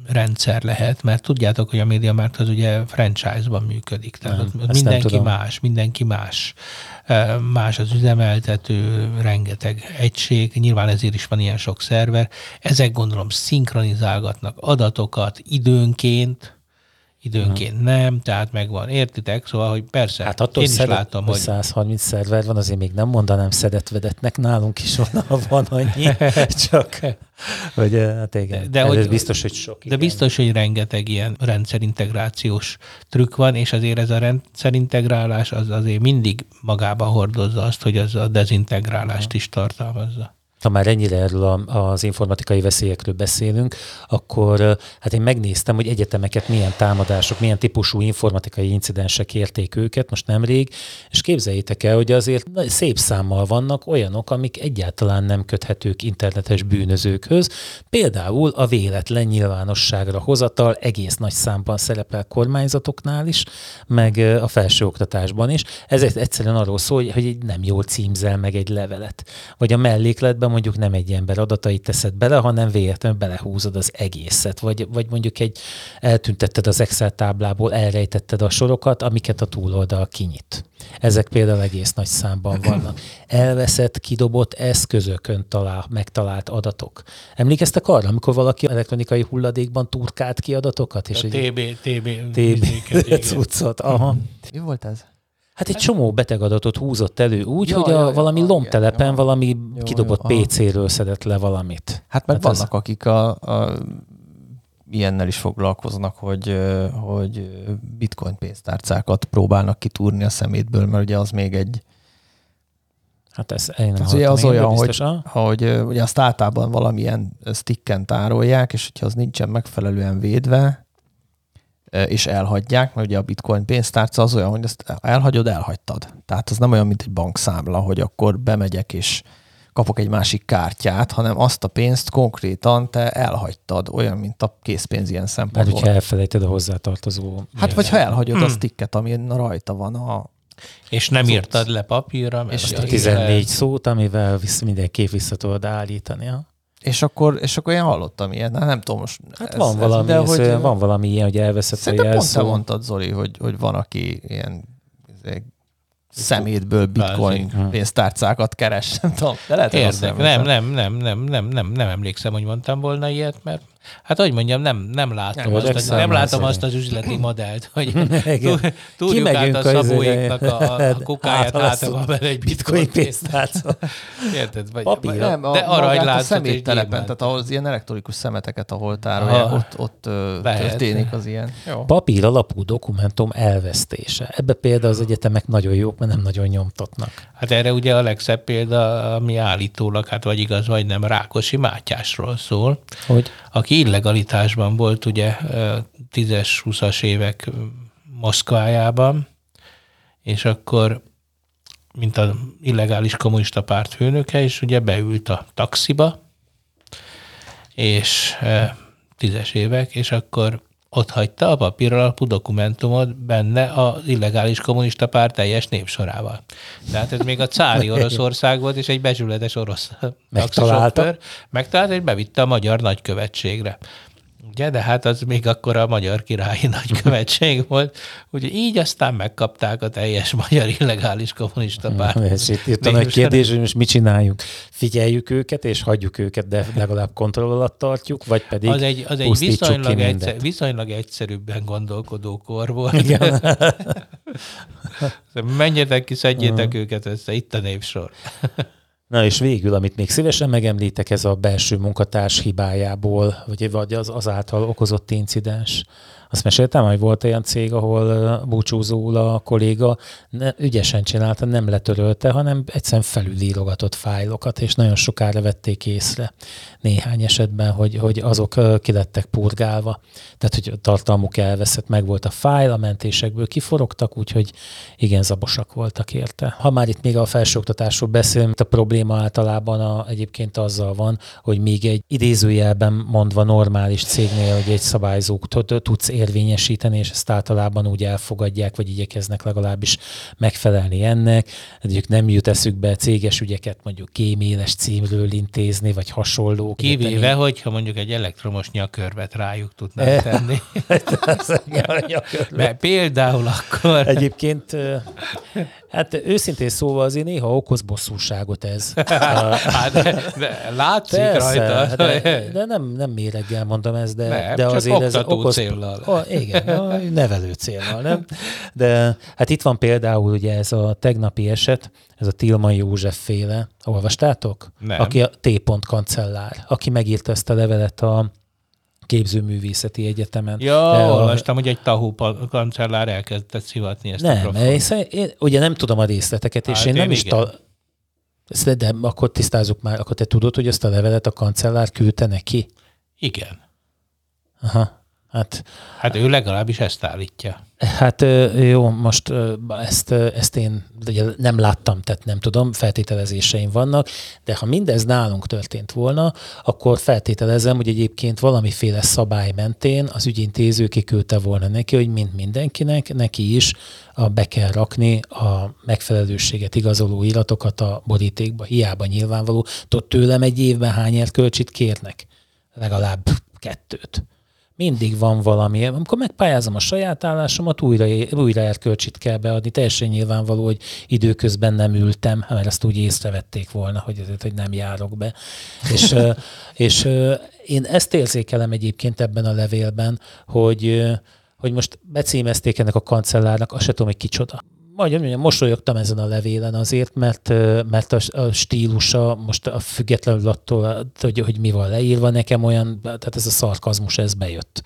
rendszer lehet, mert tudjátok, hogy a médiamárt az ugye franchise-ban működik. Tehát nem, ott mindenki más, mindenki más. Más az üzemeltető, rengeteg egység, nyilván ezért is van ilyen sok szerver. Ezek gondolom szinkronizálgatnak adatokat időnként, időnként nem, tehát megvan, értitek? Szóval, hogy persze, hát attól én is szedett, látom, hogy... 130 szerver van, azért még nem mondanám szedetvedetnek, nálunk is van, van annyi, csak hogy hát igen, de, hogy, ez biztos, hogy sok. De igen. biztos, hogy rengeteg ilyen rendszerintegrációs trükk van, és azért ez a rendszerintegrálás az azért mindig magába hordozza azt, hogy az a dezintegrálást is tartalmazza ha már ennyire erről az informatikai veszélyekről beszélünk, akkor hát én megnéztem, hogy egyetemeket milyen támadások, milyen típusú informatikai incidensek érték őket most nemrég, és képzeljétek el, hogy azért szép számmal vannak olyanok, amik egyáltalán nem köthetők internetes bűnözőkhöz. Például a véletlen nyilvánosságra hozatal egész nagy számban szerepel kormányzatoknál is, meg a felsőoktatásban is. Ez egyszerűen arról szól, hogy egy nem jól címzel meg egy levelet. Vagy a mellékletben mondjuk nem egy ember adatait teszed bele, hanem véletlenül belehúzod az egészet, vagy, vagy mondjuk egy eltüntetted az Excel táblából, elrejtetted a sorokat, amiket a túloldal kinyit. Ezek például egész nagy számban vannak. Elveszett, kidobott eszközökön talál, megtalált adatok. Emlékeztek arra, amikor valaki elektronikai hulladékban turkált ki adatokat? És a TB, TB, TB cuccot. Aha. Mi volt ez? Hát egy csomó betegadatot húzott elő úgy, ja, hogy a, ja, valami ja, lomtelepen, ja, valami jó, kidobott jó, PC-ről szedett le valamit. Hát mert hát vannak, ez... akik a, a ilyennel is foglalkoznak, hogy, hogy bitcoin pénztárcákat próbálnak kitúrni a szemétből, mert ugye az még egy Hát ez én nem az, ugye az olyan, biztos, hogy, hogy ugye azt általában valamilyen sticken tárolják, és hogyha az nincsen megfelelően védve, és elhagyják, mert ugye a bitcoin pénztárca az olyan, hogy ezt elhagyod, elhagytad. Tehát az nem olyan, mint egy bankszámla, hogy akkor bemegyek és kapok egy másik kártyát, hanem azt a pénzt konkrétan te elhagytad, olyan, mint a készpénz ilyen szempontból. Hát, hogyha elfelejted a hozzátartozó... Hát, vagy ha elhagyod hmm. a sticket, ami rajta van a... És nem írtad le papírra. És a 14 szót, amivel mindenképp vissza tudod állítani. Ha? És akkor, és akkor én hallottam ilyet, hát nem tudom most. Hát ez, van, valami, ez, de hogy, van valami ilyen, hogy elveszett a jelszó. pont te mondtad, Zoli, hogy, hogy van, aki ilyen szemétből bitcoin pénztárcákat keres, nem tudom. De lehet, Érdek. Nem, nem, nem, nem, nem, nem, nem emlékszem, hogy mondtam volna ilyet, mert Hát, hogy mondjam, nem, nem látom, nem, azt, nem látom azt az üzleti modellt, hogy túrjuk át a szabóiknak a, a kukáját hátava, mert egy bitcoin pénztárca. Érted? Vagy, Papír. Nem, a, de aranyláncot a szeméttelepen, tehát ahol az ilyen elektronikus szemeteket, ahol tárolják, ott, ott történik az ilyen. Jó. Papír alapú dokumentum elvesztése. Ebbe például az egyetemek nagyon jók, mert nem nagyon nyomtatnak. Hát erre ugye a legszebb példa, ami állítólag, hát vagy igaz, vagy nem, Rákosi Mátyásról szól, hogy? aki illegalitásban volt ugye 10-20-as évek Moszkvájában, és akkor mint az illegális kommunista párt főnöke, és ugye beült a taxiba, és tízes évek, és akkor ott hagyta a papír alapú dokumentumot benne az illegális kommunista párt teljes népsorával. Tehát ez még a cári Oroszország volt, és egy bezsületes orosz megtalálta. Megtalálta, és bevitte a magyar nagykövetségre. Ugye, de hát az még akkor a magyar királyi nagykövetség volt, úgyhogy így aztán megkapták a teljes magyar illegális kommunista párt. Ez itt jött a nagy kérdés, hogy most mit csináljunk? Figyeljük őket, és hagyjuk őket, de legalább kontroll alatt tartjuk, vagy pedig Az egy, az egy viszonylag, egyszer, viszonylag egyszerűbben gondolkodó kor volt. Igen. Menjetek ki, szedjétek uh-huh. őket össze, itt a népsor. Na és végül, amit még szívesen megemlítek, ez a belső munkatárs hibájából, vagy, az, az által okozott incidens. Azt meséltem, hogy volt olyan cég, ahol búcsúzóul a kolléga ne, ügyesen csinálta, nem letörölte, hanem egyszerűen felülírogatott fájlokat, és nagyon sokára vették észre néhány esetben, hogy, hogy azok ki lettek purgálva. Tehát, hogy a tartalmuk elveszett, meg volt a fájl, a mentésekből kiforogtak, úgyhogy igen, zabosak voltak érte. Ha már itt még a felsőoktatásról beszélünk, a probléma általában a, egyébként azzal van, hogy még egy idézőjelben mondva normális cégnél, hogy egy szabályzók tudsz érvényesíteni, és ezt általában úgy elfogadják, vagy igyekeznek legalábbis megfelelni ennek. Mondjuk nem jut eszükbe céges ügyeket mondjuk kéméles címről intézni, vagy hasonló. Kivéve, hogyha mondjuk egy elektromos nyakörvet rájuk tudnánk tenni. Mert például akkor... Egyébként Hát őszintén szóval azért néha okoz bosszúságot ez. hát de, de látszik Persze, rajta. De, de nem, nem méreggel mondom ezt, de, nem, de azért ez okoz... céllal. Oh, igen, a nevelő céllal, nem? De hát itt van például ugye ez a tegnapi eset, ez a Tilman József féle. Olvastátok? Nem. Aki a T. kancellár, aki megírta ezt a levelet a képzőművészeti egyetemen. Ja, olvastam, hogy egy tahú kancellár elkezdett szivatni ezt nem, a Nem, én ugye nem tudom a részleteket, és hát én, én nem igen. is ta... De akkor tisztázzuk már, akkor te tudod, hogy ezt a levelet a kancellár küldte neki? Igen. Aha. Hát, hát ő legalábbis ezt állítja. Hát jó, most ezt, ezt én ugye nem láttam, tehát nem tudom, feltételezéseim vannak, de ha mindez nálunk történt volna, akkor feltételezem, hogy egyébként valamiféle szabály mentén az ügyintéző kiküldte volna neki, hogy mint mindenkinek, neki is a, be kell rakni a megfelelőséget igazoló iratokat a borítékba. Hiába nyilvánvaló, tőlem egy évben hány kölcsit kérnek? Legalább kettőt mindig van valami. Amikor megpályázom a saját állásomat, újra, újra erkölcsit kell beadni. Teljesen nyilvánvaló, hogy időközben nem ültem, mert ezt úgy észrevették volna, hogy, hogy nem járok be. és, és én ezt érzékelem egyébként ebben a levélben, hogy, hogy most becímezték ennek a kancellárnak, azt se tudom, hogy kicsoda majd mondjam, mosolyogtam ezen a levélen azért, mert, mert a, a stílusa most a függetlenül attól, hogy, hogy mi van leírva, nekem olyan, tehát ez a szarkazmus, ez bejött.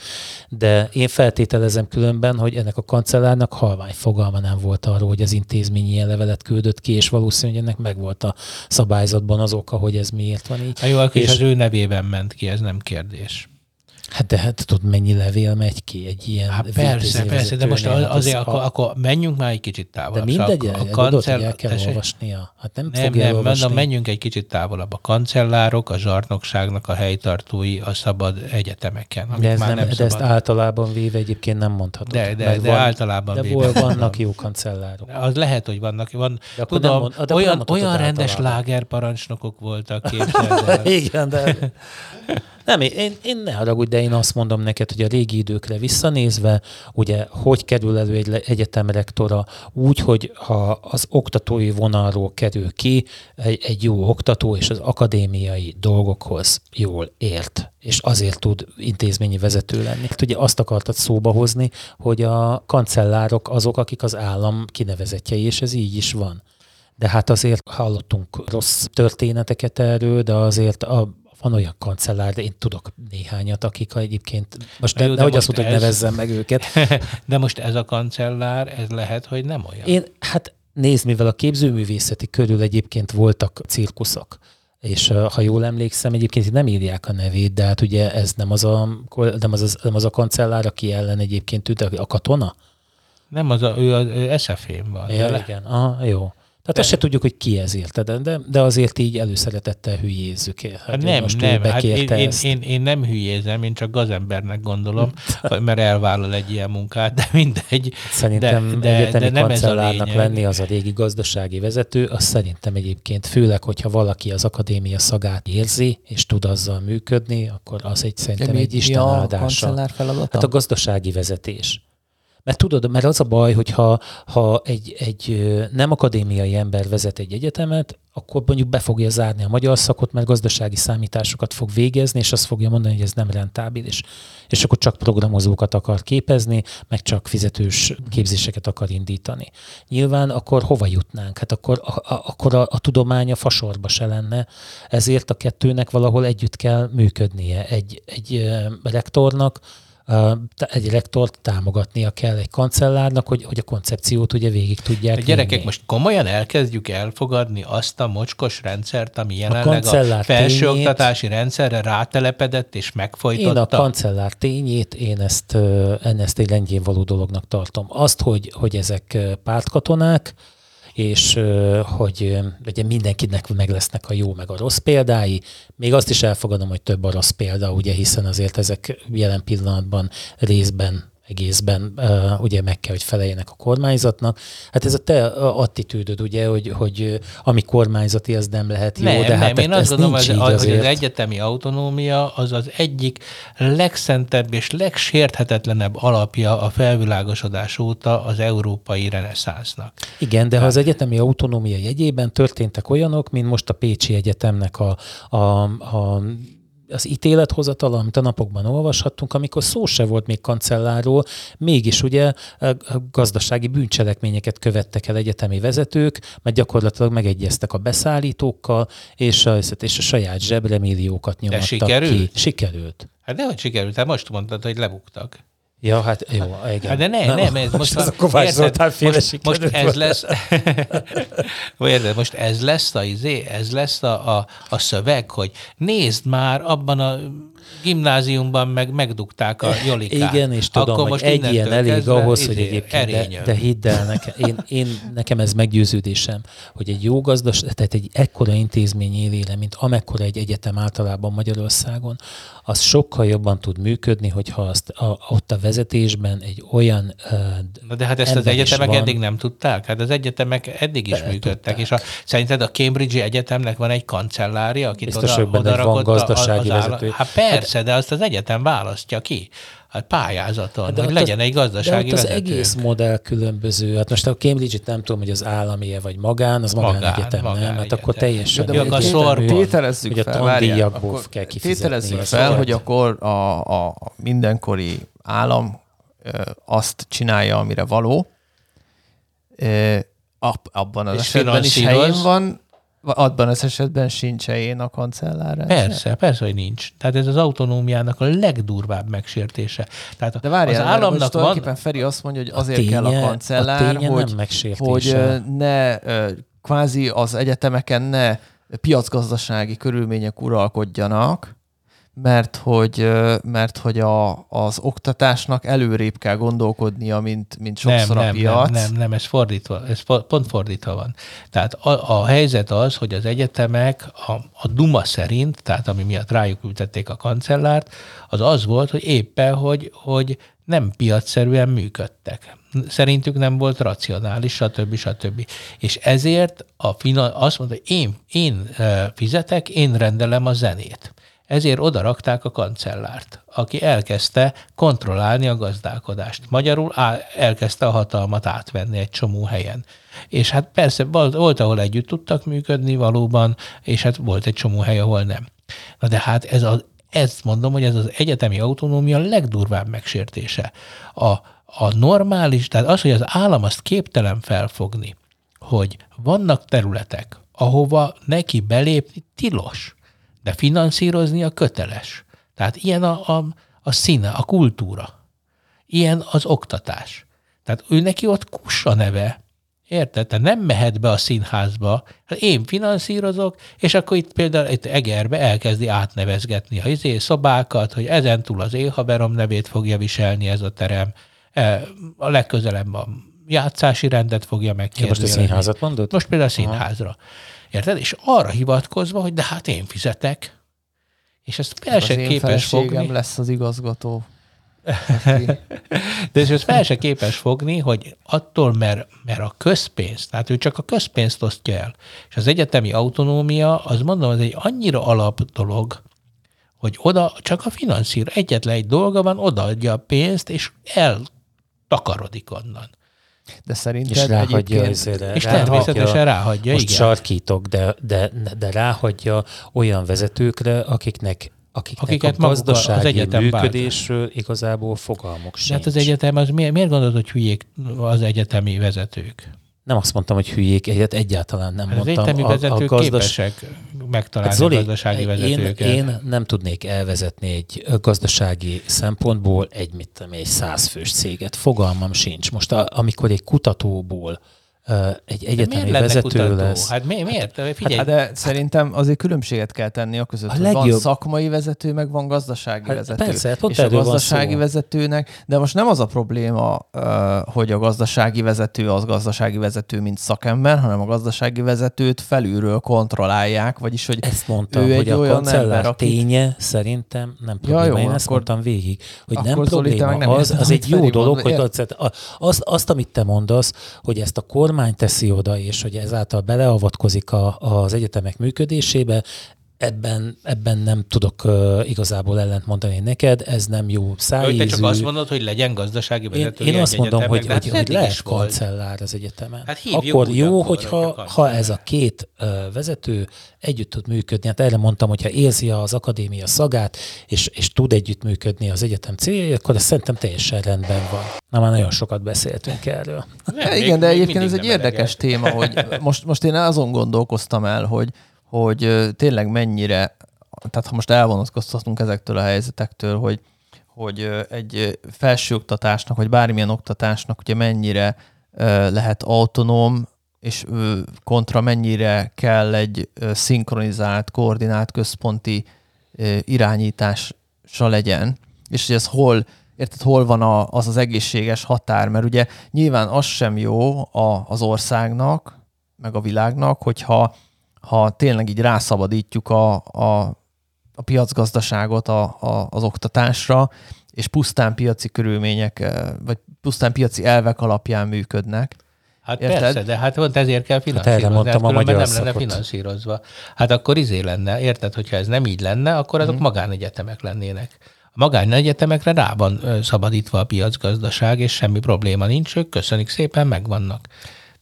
De én feltételezem különben, hogy ennek a kancellárnak halvány fogalma nem volt arról, hogy az intézmény ilyen levelet küldött ki, és valószínűleg ennek megvolt a szabályzatban az oka, hogy ez miért van így. A jó, és az ő nevében ment ki, ez nem kérdés. Hát de hát tudod, mennyi levél megy ki egy ilyen Hát persze, persze, de most az, azért a, akkor, akkor menjünk már egy kicsit távolabb. De mindegy, a, a kancell... el kell tessék? olvasnia. Hát nem, nem, nem olvasni. mondom, menjünk egy kicsit távolabb. A kancellárok, a zsarnokságnak a helytartói a szabad egyetemeken. De, ez már nem, nem de ezt általában véve egyébként nem mondhatod. De, de, de van, általában de véve. vannak jó kancellárok. Az lehet, hogy vannak. Van, de tudom, mond, de olyan, olyan rendes lágerparancsnokok voltak Igen, de nem, én, én ne haragudj, de én azt mondom neked, hogy a régi időkre visszanézve, ugye, hogy kerül elő egy egyetem rektora úgy, hogy ha az oktatói vonalról kerül ki egy, egy jó oktató, és az akadémiai dolgokhoz jól ért, és azért tud intézményi vezető lenni. Hát ugye azt akartad szóba hozni, hogy a kancellárok azok, akik az állam kinevezetjei, és ez így is van. De hát azért hallottunk rossz történeteket erről, de azért a van olyan kancellár, de én tudok néhányat, akik egyébként, most ne, nehogy azt mondta, hogy nevezzem meg őket. De most ez a kancellár, ez lehet, hogy nem olyan? Én, hát nézd, mivel a képzőművészeti körül egyébként voltak cirkuszok, és ha jól emlékszem, egyébként nem írják a nevét, de hát ugye ez nem az a, nem az, nem az a kancellár, aki ellen egyébként tűnt, a katona? Nem, az a, ő az SFM van. Ja, igen, aha, jó. Tehát de. azt se tudjuk, hogy ki ez érted, de, de azért így előszeretettel hülyézzük. Hát, hát nem, nem, hát én, én, én, én, nem hülyézem, én csak gazembernek gondolom, mert elvállal egy ilyen munkát, de mindegy. Szerintem de, egyetemi de nem kancellárnak lenni az a régi gazdasági vezető, az szerintem egyébként, főleg, hogyha valaki az akadémia szagát érzi, és tud azzal működni, akkor az egy szerintem egy Isten áldása. Hát a gazdasági vezetés. Mert tudod, mert az a baj, hogy ha, egy, egy nem akadémiai ember vezet egy egyetemet, akkor mondjuk be fogja zárni a magyar szakot, mert gazdasági számításokat fog végezni, és azt fogja mondani, hogy ez nem rentábilis. És akkor csak programozókat akar képezni, meg csak fizetős képzéseket akar indítani. Nyilván akkor hova jutnánk? Hát akkor, a, a, akkor a, a tudomány a fasorba se lenne, ezért a kettőnek valahol együtt kell működnie. Egy, egy rektornak, egy rektort támogatnia kell egy kancellárnak, hogy, hogy a koncepciót ugye végig tudják A gyerekek, vinni. most komolyan elkezdjük elfogadni azt a mocskos rendszert, ami jelenleg a, a felsőoktatási tényét, rendszerre rátelepedett és megfojtotta? Én a kancellár tényét, én ezt, én ezt egy lengyén való dolognak tartom. Azt, hogy, hogy ezek pártkatonák, és hogy ugye mindenkinek meg lesznek a jó meg a rossz példái. Még azt is elfogadom, hogy több a rossz példa, ugye, hiszen azért ezek jelen pillanatban részben egészben uh, ugye meg kell, hogy feleljenek a kormányzatnak. Hát ez a te attitűdöd, ugye, hogy, hogy ami kormányzati, az nem lehet jó, nem, de nem, hát én azt gondolom, hogy, hogy az egyetemi autonómia az az egyik legszentebb és legsérthetetlenebb alapja a felvilágosodás óta az európai reneszánsznak. Igen, de ha az egyetemi autonómia jegyében történtek olyanok, mint most a Pécsi Egyetemnek a, a, a az ítélethozatal, amit a napokban olvashattunk, amikor szó se volt még kancellárról, mégis ugye gazdasági bűncselekményeket követtek el egyetemi vezetők, mert gyakorlatilag megegyeztek a beszállítókkal, és a, és a saját zsebre milliókat nyomattak De sikerült? ki. Sikerült. Hát nehogy sikerült, hát most mondtad, hogy lebuktak. Ja, hát jó, igen. Hát de ne, nem, nem ez most, most a Kovács Zoltán most, most ez lesz, érted, most ez lesz a izé, ez lesz a, a, a szöveg, hogy nézd már abban a gimnáziumban meg megdugták a Jolikát. Igen, és tudom, Akkor most egy ilyen elég ahhoz, hogy egyébként, de, de hidd el, nekem, én, én, nekem ez meggyőződésem, hogy egy jó gazdas, tehát egy ekkora intézmény élére, mint amekkora egy egyetem általában Magyarországon, az sokkal jobban tud működni, hogyha azt a, ott a vezetésben egy olyan Na de hát ezt az egyetemek van, eddig nem tudták? Hát az egyetemek eddig is működtek, tudták. és a, szerinted a Cambridge Egyetemnek van egy kancellária, akit Biztos, oda, oda van gazdasági az vezető. Hát persze, de azt az egyetem választja ki hát pályázaton, hát de hogy legyen az, egy gazdasági de ott az vezető. egész modell különböző. Hát most a Cambridge-et nem tudom, hogy az állami-e vagy magán, az magán, magán egyetem, magán nem? Hát akkor teljesen. De, de a szor, tételezzük hogy fel, várjál, akkor kell tételezzük fel, hogy akkor a, a mindenkori állam azt csinálja, amire való, abban az esetben is helyén van, Abban az esetben sincs én a kancellár? Persze, persze, hogy nincs. Tehát ez az autonómiának a legdurvább megsértése. Tehát De várjál, az államnak van... Feri azt mondja, hogy azért ténye, kell a kancellár, a hogy, hogy ne kvázi az egyetemeken ne piacgazdasági körülmények uralkodjanak, mert hogy, mert hogy a, az oktatásnak előrébb kell gondolkodnia, mint, mint sokszor nem, a piac. Nem, nem, nem, ez fordítva, ez pont fordítva van. Tehát a, a helyzet az, hogy az egyetemek a, a Duma szerint, tehát ami miatt rájuk ültették a kancellárt, az az volt, hogy éppen, hogy, hogy nem piacszerűen működtek. Szerintük nem volt racionális, stb. stb. És ezért a fina, azt mondta, hogy én, én fizetek, én rendelem a zenét ezért oda rakták a kancellárt, aki elkezdte kontrollálni a gazdálkodást. Magyarul elkezdte a hatalmat átvenni egy csomó helyen. És hát persze volt, ahol együtt tudtak működni valóban, és hát volt egy csomó hely, ahol nem. Na de hát ez az, ezt mondom, hogy ez az egyetemi autonómia legdurvább megsértése. A, a normális, tehát az, hogy az állam azt képtelen felfogni, hogy vannak területek, ahova neki belépni tilos de finanszírozni a köteles. Tehát ilyen a, a, a színe, a kultúra. Ilyen az oktatás. Tehát ő neki ott kussa neve, Érted? Tehát nem mehet be a színházba, hát én finanszírozok, és akkor itt például itt Egerbe elkezdi átnevezgetni a izé szobákat, hogy ezen túl az éhaverom nevét fogja viselni ez a terem, e, a legközelebb a játszási rendet fogja megkérdezni. most a színházat mondod? Most például a színházra. Aha. Érted? És arra hivatkozva, hogy de hát én fizetek, és ezt fel se képes fogni. lesz az igazgató. De és ezt fel se képes fogni, hogy attól, mert, mert a közpénz, tehát ő csak a közpénzt osztja el, és az egyetemi autonómia, az mondom, az egy annyira alap dolog, hogy oda csak a finanszír, egyetlen egy dolga van, odaadja a pénzt, és eltakarodik onnan. De szerintem és ráhagyja egyébként... És természetesen ráhagyja, most igen. sarkítok, de, de, de ráhagyja olyan vezetőkre, akiknek akiknek Akiket a gazdasági az egyetem működésről vált. igazából fogalmuk sincs. hát az egyetem, az miért, miért gondolod, hogy hülyék az egyetemi vezetők? Nem azt mondtam, hogy hülyék, egyet egyáltalán nem az mondtam. Az egyetemi vezetők a, a gazdas... képesek megtalálni hát Zoli, a gazdasági vezetőket. Én, én nem tudnék elvezetni egy gazdasági szempontból egy, mit tudom, egy százfős céget. Fogalmam sincs. Most a, amikor egy kutatóból egy egyetemi vezető kutató? lesz. Hát mi, miért? Figyelj. Hát, hát de szerintem azért különbséget kell tenni a között, a hogy legjobb. van szakmai vezető, meg van gazdasági hát vezető. Persze, hát és a gazdasági vezetőnek, de most nem az a probléma, hogy a gazdasági vezető az gazdasági vezető, mint szakember, hanem a gazdasági vezetőt felülről kontrollálják, vagyis hogy Ezt mondtam, ő hogy egy a olyan ember, aki... ténye szerintem nem probléma. Ja, jó, Én akkor, ezt mondtam végig, hogy nem probléma. Nem az, az egy jó dolog, hogy azt, azt, amit te mondasz, hogy ezt a kormány teszi oda, és hogy ezáltal beleavatkozik a, az egyetemek működésébe, ebben, ebben nem tudok uh, igazából ellent mondani neked, ez nem jó szájízű. Te csak azt mondod, hogy legyen gazdasági vezető. Én, én azt mondom, hogy, hogy, hogy lehet kancellár az egyetemen. Hát Akkor jó, akkor, hogyha ha ez a két uh, vezető együtt tud működni. Hát erre mondtam, hogyha érzi az akadémia szagát, és, és tud együttműködni az egyetem célja, akkor ez szerintem teljesen rendben van. Na már nagyon sokat beszéltünk erről. Nem, igen, még, de egyébként ez egy érdekes téma, hogy most, most én azon gondolkoztam el, hogy hogy tényleg mennyire, tehát ha most elvonatkoztatunk ezektől a helyzetektől, hogy, hogy egy felsőoktatásnak, vagy bármilyen oktatásnak ugye mennyire lehet autonóm, és kontra mennyire kell egy szinkronizált, koordinált központi irányítása legyen, és hogy ez hol, érted, hol van a, az az egészséges határ, mert ugye nyilván az sem jó a, az országnak, meg a világnak, hogyha ha tényleg így rászabadítjuk a, a, a piacgazdaságot a, a, az oktatásra, és pusztán piaci körülmények, eh, vagy pusztán piaci elvek alapján működnek. Hát Érted? persze, de hát pont ezért kell hát finanszírozni. Hát mondtam hát a magyar nem szakot. lenne finanszírozva. Hát akkor izé lenne, érted, hogyha ez nem így lenne, akkor azok hmm. magánegyetemek lennének. A magánegyetemekre rá van szabadítva a piacgazdaság, és semmi probléma nincs, ők köszönik szépen, megvannak.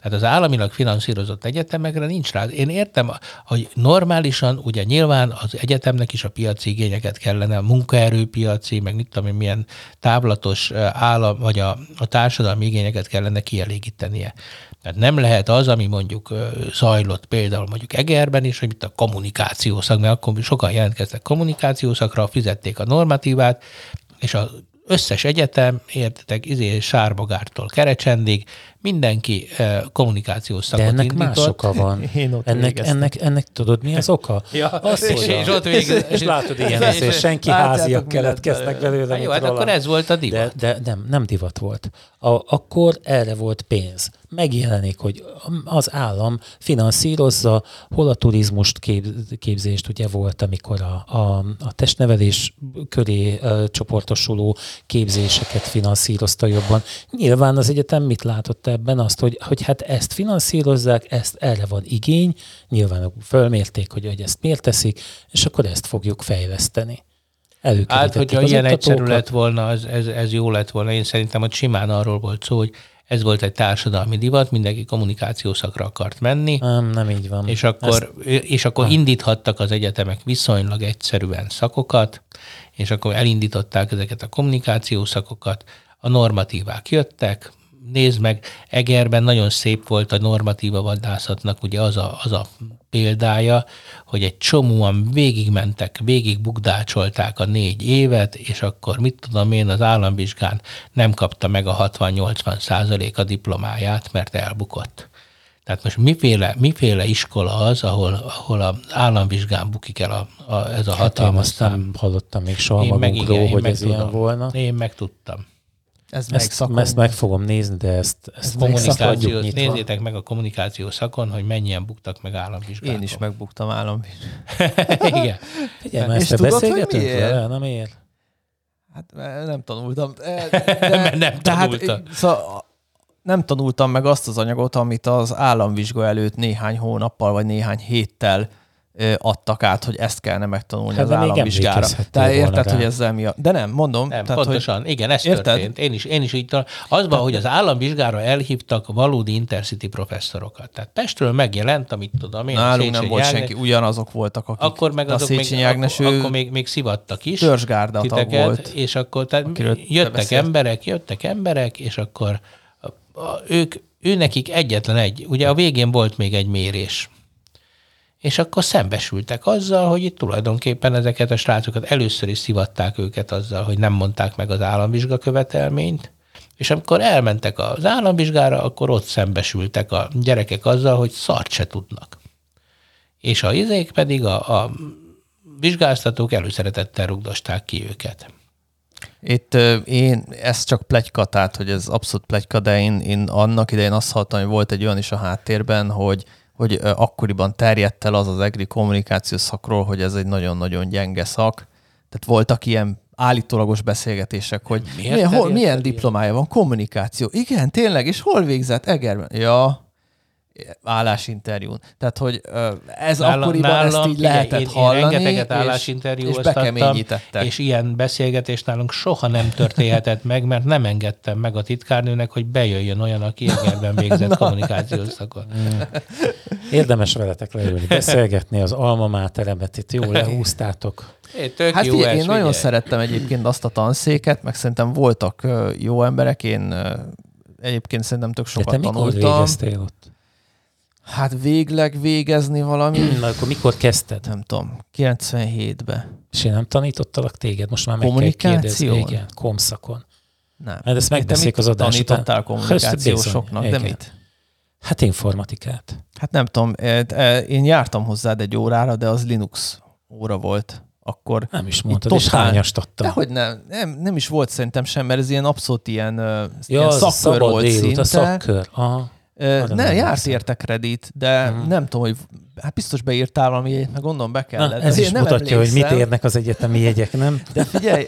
Tehát az államilag finanszírozott egyetemekre nincs rá. Én értem, hogy normálisan ugye nyilván az egyetemnek is a piaci igényeket kellene, a munkaerőpiaci, meg mit tudom én, milyen távlatos állam, vagy a, a társadalmi igényeket kellene kielégítenie. Tehát nem lehet az, ami mondjuk zajlott például mondjuk Egerben is, hogy itt a kommunikációszak, mert akkor sokan jelentkeztek kommunikációszakra, fizették a normatívát, és a összes egyetem, értetek, izé Sárbogártól Kerecsendig, mindenki kommunikációs szakot De ennek indított. más oka van. Én ott ennek, ennek, ennek tudod, mi az oka? ja, az, és, hogy és, ott végül, és, és látod ilyen ez, és senki háziak keletkeznek belőle. Jó, hát akkor ez volt a divat. De, de nem, nem divat volt. A, akkor erre volt pénz. Megjelenik, hogy az állam finanszírozza, hol a turizmust kép, képzést ugye volt, amikor a, a, a testnevelés köré a, csoportosuló képzéseket finanszírozta jobban. Nyilván az egyetem mit látott ebben? Azt, hogy, hogy hát ezt finanszírozzák, ezt erre van igény, nyilván fölmérték, hogy, hogy ezt miért teszik, és akkor ezt fogjuk fejleszteni. Hát, hogyha ilyen egyszerű lett volna, ez, ez, ez jó lett volna. Én szerintem, hogy simán arról volt szó, hogy ez volt egy társadalmi divat, mindenki kommunikációszakra akart menni. Nem, nem így van. És akkor, Ezt... és akkor nem. indíthattak az egyetemek viszonylag egyszerűen szakokat, és akkor elindították ezeket a kommunikációszakokat, a normatívák jöttek, nézd meg, Egerben nagyon szép volt a normatíva vadászatnak ugye az a, az a példája, hogy egy csomóan végigmentek, végigbukdácsolták a négy évet, és akkor mit tudom én, az államvizsgán nem kapta meg a 60-80 százalék a diplomáját, mert elbukott. Tehát most miféle, miféle iskola az, ahol, ahol az államvizsgán bukik el a, a, ez a hát hatalmas hát nem hallottam még soha én magunkról, meg, igen, hogy ez tudom. ilyen volna. Én meg tudtam. Ez ezt, ezt meg fogom nézni, de ezt, ezt kommunikáció, nézzétek meg a kommunikáció szakon, hogy mennyien buktak meg államvizsgákon. Én is megbuktam államvizsgákon. Igen. Figyelj, ezt beszélgetünk vele, nem ér? Hát nem tanultam. De, nem tanultam. Tehát, szóval nem tanultam meg azt az anyagot, amit az államvizsga előtt néhány hónappal vagy néhány héttel adtak át, hogy ezt kellene megtanulni hát az államvizsgára. Tehát érted, rá. hogy ezzel mi a... De nem, mondom. Nem, tehát, pontosan. Hogy... Igen, ez érted? történt. Én is, én is így tudom. Az van, hogy az államvizsgára elhívtak valódi intercity professzorokat. Tehát Pestről megjelent, amit tudom én. Nálunk nem volt senki, ugyanazok voltak, akik akkor meg azok még, Ágnes, akkor, akkor még, még szivattak is. Törzsgárda volt. És akkor tehát jöttek emberek, jöttek emberek, és akkor ők, ő nekik egyetlen egy, ugye a végén volt még egy mérés, és akkor szembesültek azzal, hogy itt tulajdonképpen ezeket a srácokat először is szivatták őket azzal, hogy nem mondták meg az államvizsga követelményt, És amikor elmentek az államvizsgára, akkor ott szembesültek a gyerekek azzal, hogy szart se tudnak. És a izék pedig a, a vizsgáztatók előszeretettel rugdosták ki őket. Itt én, ez csak plegyka, tehát hogy ez abszolút plegyka, de én, én annak idején azt hallottam, hogy volt egy olyan is a háttérben, hogy, hogy akkoriban terjedt el az az egri kommunikációs szakról, hogy ez egy nagyon-nagyon gyenge szak. Tehát voltak ilyen állítólagos beszélgetések, hogy milyen, hol, milyen diplomája van, kommunikáció. Igen, tényleg, és hol végzett? Egerben. Ja, állásinterjún. Tehát, hogy ez nálam, akkoriban nálam, ezt így lehetett én, hallani, én rengeteget állásinterjú és, és ilyen beszélgetés nálunk soha nem történhetett meg, mert nem engedtem meg a titkárnőnek, hogy bejöjjön olyan, aki Egerben végzett kommunikációs szakon. Érdemes veletek leülni, beszélgetni az alma máteremet, itt jól lehúztátok. É, tök hát jó figyelj, én nagyon szerettem egyébként azt a tanszéket, meg szerintem voltak jó emberek, én egyébként szerintem tök sokat De te tanultam. mikor végeztél ott? Hát végleg végezni valami. Na, akkor mikor kezdted? Nem tudom, 97-ben. És én nem tanítottalak téged? Most már meg kell kérdezni. Igen, komszakon. Nem. Mert ezt megbeszéljük az adás Tanítottál kommunikációsoknak, de mit? Hát informatikát. Hát nem tudom, e, e, én jártam hozzád egy órára, de az Linux óra volt. Akkor nem is mondtad, totál, és hányast adtam. Dehogy nem, nem, nem is volt szerintem sem, mert ez ilyen abszolút ilyen, ja, ilyen szakkör volt szinte. A szakkör. Aha. Ne, járt érte kredit, de uh-huh. nem tudom, hogy hát biztos beírtál valami, meg gondolom be kellett. Na, ez is nem mutatja, emlékszem. hogy mit érnek az egyetemi jegyek, nem? De figyelj,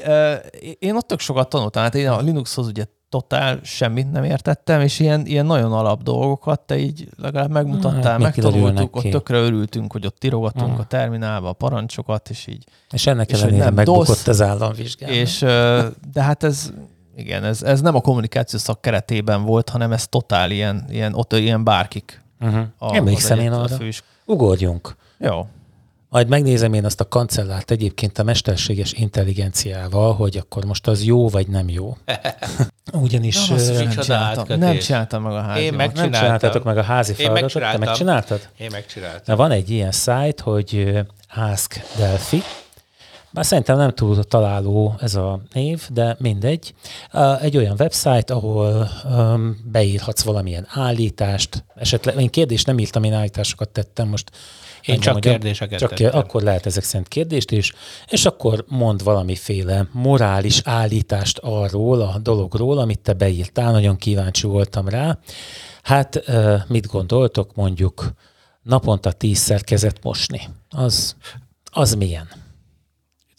én ott tök sokat tanultam, hát én a Linuxhoz ugye totál semmit nem értettem, és ilyen, ilyen nagyon alap dolgokat te így legalább megmutattál, hát, megtanultuk, ott tökre örültünk, hogy ott tirogatunk uh-huh. a terminálba a parancsokat, és így. És ennek ellenére megbukott dosz, az államvizsgálat. És, de hát ez igen, ez, ez nem a kommunikáció szak keretében volt, hanem ez totál ilyen, ilyen ott ilyen bárkik. Uh-huh. A, Emlékszem én arra. Fős... Ugorjunk. Jó. Majd megnézem én azt a kancellárt egyébként a mesterséges intelligenciával, hogy akkor most az jó vagy nem jó. Ugyanis Na, nem, csináltam, nem csináltam meg a házi Én megcsináltam. Nem csináltatok meg a házi feladatot. Te megcsináltad? Én megcsináltam. Na, van egy ilyen szájt, hogy Ask Delphi, bár szerintem nem túl találó ez a név, de mindegy. Egy olyan website, ahol beírhatsz valamilyen állítást, esetleg én kérdést nem írtam, én állításokat tettem, most én csak mondjam, kérdéseket csak tettem. Akkor lehet ezek szerint kérdést is, és akkor mond valamiféle morális állítást arról, a dologról, amit te beírtál, nagyon kíváncsi voltam rá. Hát mit gondoltok, mondjuk naponta tízszer kezet mosni? Az, az milyen?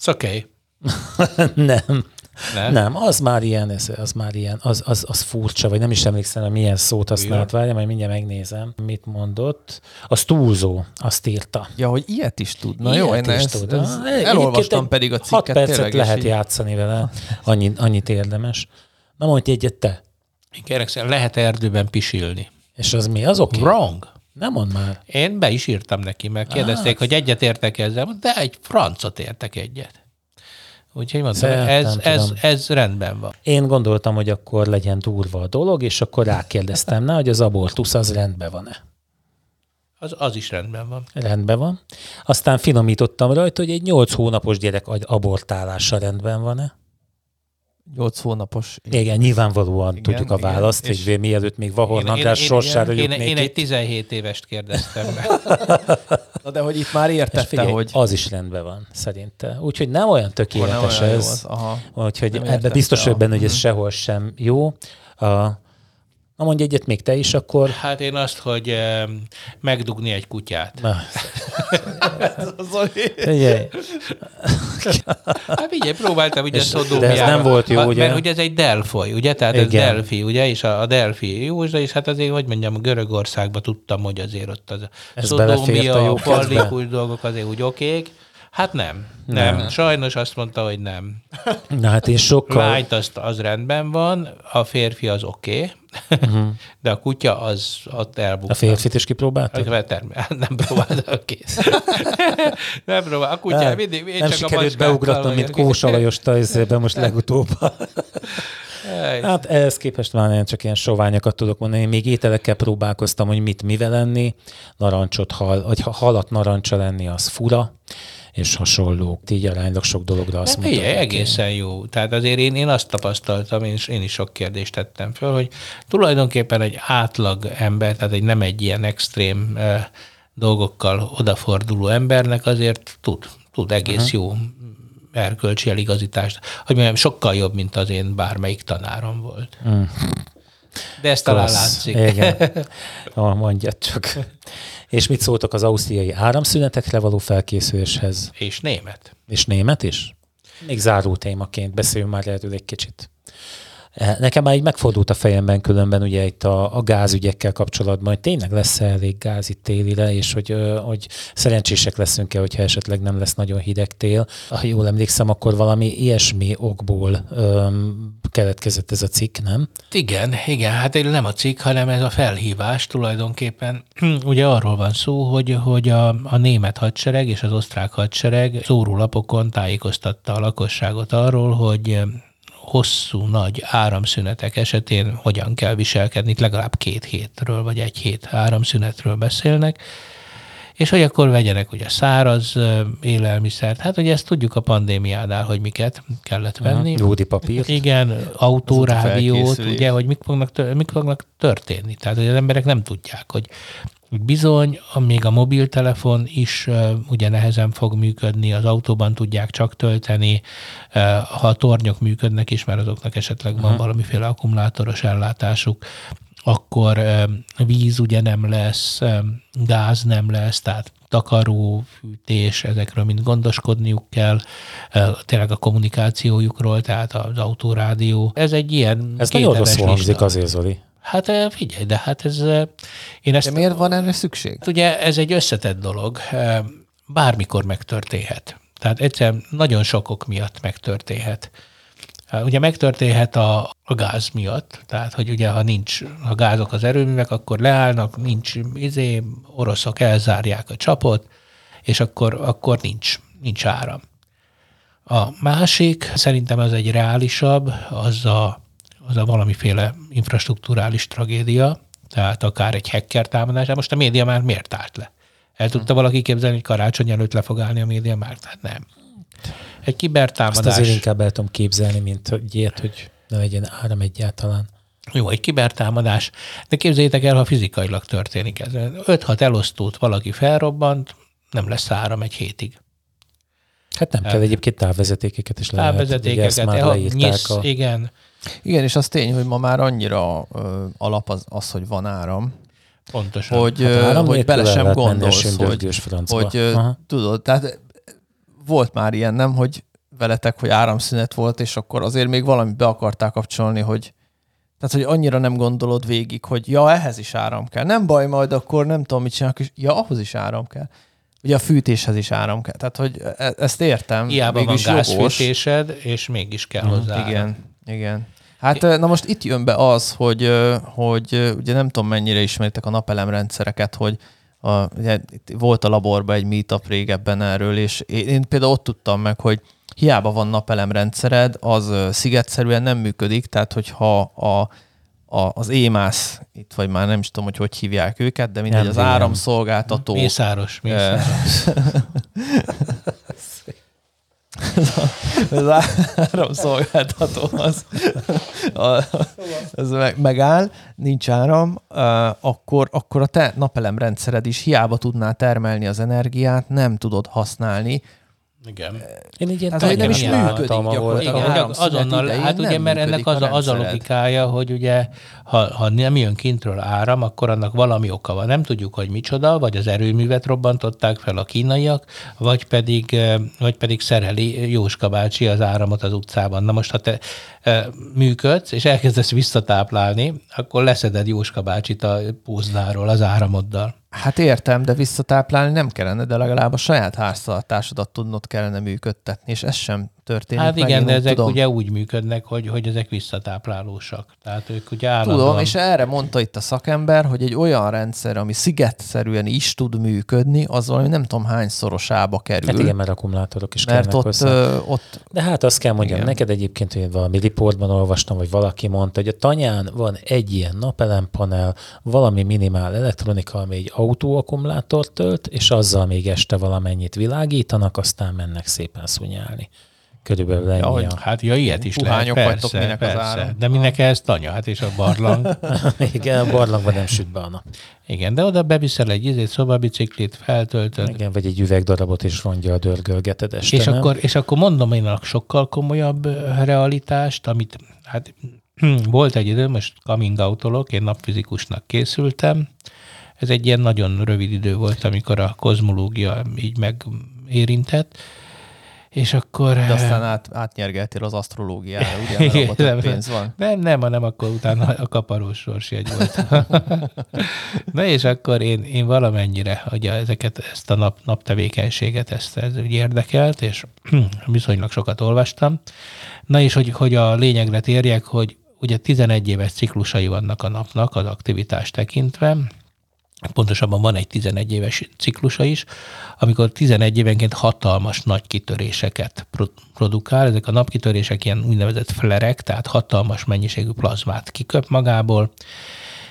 Okay. nem. Ne? Nem, az már ilyen, ez, az már ilyen, az, az, az furcsa, vagy nem is emlékszem, hogy milyen szót használt, várja, majd mindjárt megnézem, mit mondott. Az túlzó, azt írta. Ja, hogy ilyet is tud. Na ilyet jó, én is ezt, tud. Ez, elolvastam pedig a cikket. 6 percet lehet így... játszani vele, annyit, annyit érdemes. Na mondj egyet te. Én kérek lehet erdőben pisilni. És az mi? Az oké? Okay. Wrong. Nem mond már. Én be is írtam neki, mert kérdezték, ah. hogy egyet értek ezzel, de egy francot értek egyet. Úgyhogy mondtam, ez, ez, ez rendben van. Én gondoltam, hogy akkor legyen durva a dolog, és akkor rákérdeztem rá, hogy az abortusz az rendben van-e. Az, az is rendben van. Rendben van. Aztán finomítottam rajta, hogy egy nyolc hónapos gyerek abortálása rendben van-e. 8 hónapos. Igen, nyilvánvalóan igen, tudjuk a választ, igen, hogy mielőtt még Vahorn András sorsára én, én, én, egy 17 évest kérdeztem meg. Na de hogy itt már értette, figyelj, hogy... Az is rendben van, szerinte. Úgyhogy nem olyan tökéletes nem olyan ez. Aha. Úgyhogy ebbe biztos hogy benne, hogy ez sehol sem jó. A, Na mondj egyet még te is, akkor... Hát én azt, hogy eh, megdugni egy kutyát. Na. Figyelj. hát figyelj, próbáltam ugye Szodómiára. De ez nem volt jó, ugye? Mert ugye ez egy Delfoly, ugye? Tehát Igen. ez Delfi, ugye? És a, a Delfi jó, és hát azért, hogy mondjam, Görögországban tudtam, hogy azért ott az a Szodómia, a fallikus dolgok azért úgy okék. Hát nem. Nem. nem. Sajnos azt mondta, hogy nem. Na hát én sokkal... Light az, az rendben van, a férfi az oké, okay, uh-huh. de a kutya az ott elbukta. A férfit is kipróbáltad? Nem próbáltam, kész. nem próbáltam. A kutya nem, mindig, én nem csak sikerült beugratnom, mint Kósa Lajos most legutóbb. Hát ehhez képest már én csak ilyen soványokat tudok mondani. Én még ételekkel próbálkoztam, hogy mit mivel enni. Narancsot, hal, vagy ha halat narancsa lenni, az fura és hasonló. Így aránylag sok dologra azt mondtam. Igen, egészen jó. Tehát azért én, én azt tapasztaltam, és én is sok kérdést tettem föl, hogy tulajdonképpen egy átlag ember, tehát egy nem egy ilyen extrém eh, dolgokkal odaforduló embernek azért tud, tud egész uh-huh. jó erkölcsi eligazítást, hogy mondjam, sokkal jobb, mint az én bármelyik tanárom volt. Mm. De ezt talán Klassz. látszik. Igen. Ah, mondjad csak. És mit szóltak az ausztriai áramszünetekre való felkészüléshez? És német. És német is? Még záró témaként beszéljünk már erről egy kicsit. Nekem már így megfordult a fejemben különben ugye itt a, a gázügyekkel kapcsolatban, hogy tényleg lesz-e elég gáz itt télire, és hogy, hogy szerencsések leszünk-e, hogyha esetleg nem lesz nagyon hideg tél. Ha jól emlékszem, akkor valami ilyesmi okból öm, keletkezett ez a cikk, nem? Igen, igen, hát nem a cikk, hanem ez a felhívás tulajdonképpen. Ugye arról van szó, hogy, hogy a, a német hadsereg és az osztrák hadsereg szórólapokon tájékoztatta a lakosságot arról, hogy hosszú, nagy áramszünetek esetén hogyan kell viselkedni, legalább két hétről vagy egy hét áramszünetről beszélnek, és hogy akkor vegyenek ugye száraz élelmiszert. Hát ugye ezt tudjuk a pandémiánál, hogy miket kellett venni. Lódi papír. Igen, autórádiót, ugye, hogy mik fognak, mik fognak történni. Tehát, hogy az emberek nem tudják, hogy Bizony, még a mobiltelefon is uh, ugye nehezen fog működni, az autóban tudják csak tölteni, uh, ha a tornyok működnek is, mert azoknak esetleg van uh-huh. valamiféle akkumulátoros ellátásuk, akkor víz ugye nem lesz, gáz nem lesz, tehát takaró, fűtés, ezekről mind gondoskodniuk kell, tényleg a kommunikációjukról, tehát az autórádió. Ez egy ilyen Ez nagyon rosszul hangzik azért, Zoli. Hát figyelj, de hát ez... Én ezt, de miért van erre szükség? Ugye ez egy összetett dolog, bármikor megtörténhet. Tehát egyszerűen nagyon sokok miatt megtörténhet. Ugye megtörténhet a, a gáz miatt, tehát hogy ugye ha nincs a gázok az erőművek, akkor leállnak, nincs izé, oroszok elzárják a csapot, és akkor, akkor nincs, nincs áram. A másik, szerintem az egy reálisabb, az a az a valamiféle infrastruktúrális tragédia, tehát akár egy hacker támadás. Most a média már miért állt le? El tudta valaki képzelni, hogy karácsony előtt le fog állni a média már? Tehát nem. Egy kibertámadás... Azt azért inkább el tudom képzelni, mint hogy ilyet, hogy ne legyen áram egyáltalán. Jó, egy kibertámadás, de képzeljétek el, ha fizikailag történik ez. 5-6 elosztót valaki felrobbant, nem lesz áram egy hétig. Hát nem kell egyébként távvezetékeket is lehet. Távvezetékeket, ezt már nyisz, a... igen. Igen, és az tény, hogy ma már annyira ö, alap az, az, hogy van áram, Pontosan. Hogy, hát hogy bele sem gondolsz, hogy, hogy tudod, tehát volt már ilyen, nem, hogy veletek, hogy áramszünet volt, és akkor azért még valamit be akarták kapcsolni, hogy tehát, hogy annyira nem gondolod végig, hogy ja, ehhez is áram kell. Nem baj, majd akkor nem tudom, mit csinálok, és ja, ahhoz is áram kell. Ugye a fűtéshez is áram kell. Tehát, hogy e- ezt értem. Hiába van gázfűtésed, és mégis kell uh-huh. hozzá. Igen, igen. Hát na most itt jön be az, hogy, hogy ugye nem tudom mennyire ismeritek a napelemrendszereket, hogy a, ugye, volt a laborban egy meetup régebben erről, és én, én például ott tudtam meg, hogy hiába van napelemrendszered, az szigetszerűen nem működik, tehát hogyha a, a, az EMAS, itt vagy már nem is tudom, hogy hogy hívják őket, de mindegy, nem, az áramszolgáltató. Mészáros, mészáros. az áramszolgáltató az, az meg, megáll, nincs áram, akkor, akkor a te napelemrendszered is hiába tudná termelni az energiát, nem tudod használni, igen. Én így ilyen hát, nem is működik gyakorlatilag. azonnal, hát ugye, mert ennek az a, az a logikája, hogy ugye, ha, ha nem jön kintről áram, akkor annak valami oka van. Nem tudjuk, hogy micsoda, vagy az erőművet robbantották fel a kínaiak, vagy pedig, vagy pedig szereli Jóska bácsi az áramot az utcában. Na most, ha te működsz, és elkezdesz visszatáplálni, akkor leszeded Jóska bácsit a póznáról az áramoddal. Hát értem, de visszatáplálni nem kellene, de legalább a saját háztartásodat tudnod kellene működtetni, és ez sem történik. Hát igen, de ezek tudom. ugye úgy működnek, hogy, hogy ezek visszatáplálósak. Tehát ők ugye állandóan... Tudom, és erre mondta itt a szakember, hogy egy olyan rendszer, ami szigetszerűen is tud működni, az valami nem tudom hány szorosába kerül. Hát igen, mert akkumulátorok is mert ott, ö, ott... De hát azt kell mondjam, igen. neked egyébként, hogy valami riportban olvastam, vagy valaki mondta, hogy a tanyán van egy ilyen napelempanel, valami minimál elektronika, ami egy autóakkumulátort tölt, és azzal még este valamennyit világítanak, aztán mennek szépen szunyálni. Körülbelül ennyi. Ja, a... Hát ja, ilyet is lehet, persze, minek persze. Az áram. De minek ez tanya? Hát és a barlang. Igen, a barlangban nem süt be a nap. Igen, de oda beviszel egy izét, szobabiciklit, feltöltöd. Igen, vagy egy üvegdarabot is a dörgölgeted este, és akkor, és akkor mondom én a sokkal komolyabb realitást, amit hát volt egy idő, most coming out én napfizikusnak készültem. Ez egy ilyen nagyon rövid idő volt, amikor a kozmológia így megérintett és akkor... De aztán át, átnyergeltél az asztrológiára, ugye? Nem, pénz van. Nem, nem, hanem akkor utána a kaparós sorsjegy volt. Na és akkor én, én valamennyire, hogy ezeket, ezt a nap, naptevékenységet, ezt ez úgy érdekelt, és viszonylag sokat olvastam. Na és hogy, hogy a lényegre térjek, hogy ugye 11 éves ciklusai vannak a napnak az aktivitás tekintve, pontosabban van egy 11 éves ciklusa is, amikor 11 évenként hatalmas nagy kitöréseket produkál. Ezek a napkitörések ilyen úgynevezett flerek, tehát hatalmas mennyiségű plazmát kiköp magából,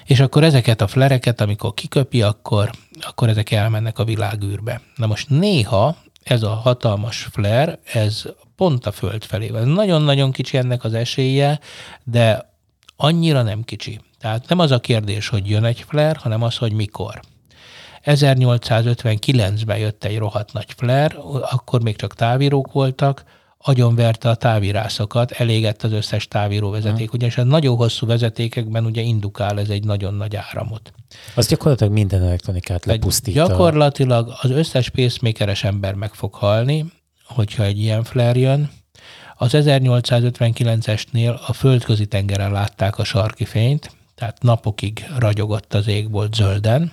és akkor ezeket a flereket, amikor kiköpi, akkor, akkor ezek elmennek a világűrbe. Na most néha ez a hatalmas flare, ez pont a Föld felé van. Nagyon-nagyon kicsi ennek az esélye, de annyira nem kicsi. Tehát nem az a kérdés, hogy jön egy flare, hanem az, hogy mikor. 1859-ben jött egy rohadt nagy flare, akkor még csak távírók voltak, agyonverte a távirászokat, elégett az összes távíró vezeték, ugyanis a nagyon hosszú vezetékekben ugye indukál ez egy nagyon nagy áramot. Az gyakorlatilag minden elektronikát lepusztít. Gyakorlatilag az összes pacemakeres ember meg fog halni, hogyha egy ilyen flare jön. Az 1859-esnél a földközi tengeren látták a sarki fényt, tehát napokig ragyogott az égbolt zölden.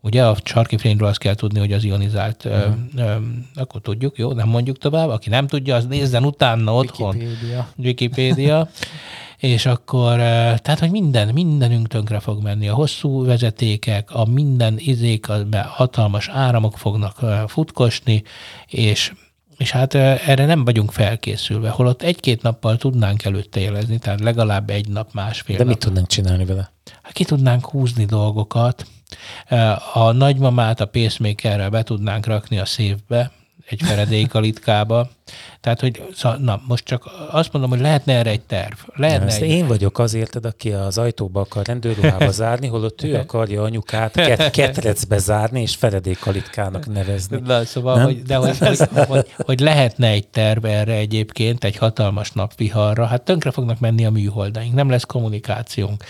Ugye a sarki fényről azt kell tudni, hogy az ionizált, uh-huh. ö, ö, akkor tudjuk, jó, nem mondjuk tovább. Aki nem tudja, az nézzen utána otthon. Wikipédia. Wikipédia. és akkor, tehát, hogy minden, mindenünk tönkre fog menni. A hosszú vezetékek, a minden izék, hatalmas áramok fognak futkosni, és és hát erre nem vagyunk felkészülve, holott egy-két nappal tudnánk előtte jelezni, tehát legalább egy nap, másfél De nap. mit tudnánk csinálni vele? Hát ki tudnánk húzni dolgokat. A nagymamát a pacemakerrel be tudnánk rakni a szívbe, egy feredékalitkába, tehát, hogy na, most csak azt mondom, hogy lehetne erre egy terv. Lehetne Ezt egy... Én vagyok azért, aki az ajtóba akar rendőrruhába zárni, holott ő akarja anyukát ket- ketrecbe zárni, és feledékalitkának nevezni. Na, szóval, hogy, de hogy, hogy, hogy, hogy, lehetne egy terv erre egyébként, egy hatalmas napviharra, hát tönkre fognak menni a műholdaink, nem lesz kommunikációnk.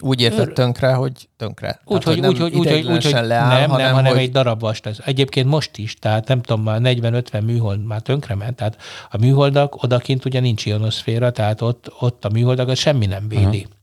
Úgy érted tönkre, hogy tönkre. Úgy, hogy, úgy, hogy, úgy, hogy leáll, nem, hanem, nem, hanem hogy... egy darab vast. Egyébként most is, tehát nem tudom, már 40-50 műhold már tönkre ment, tehát a műholdak odakint ugye nincs ionoszféra, tehát ott, ott a műholdakat semmi nem védi. Uh-huh.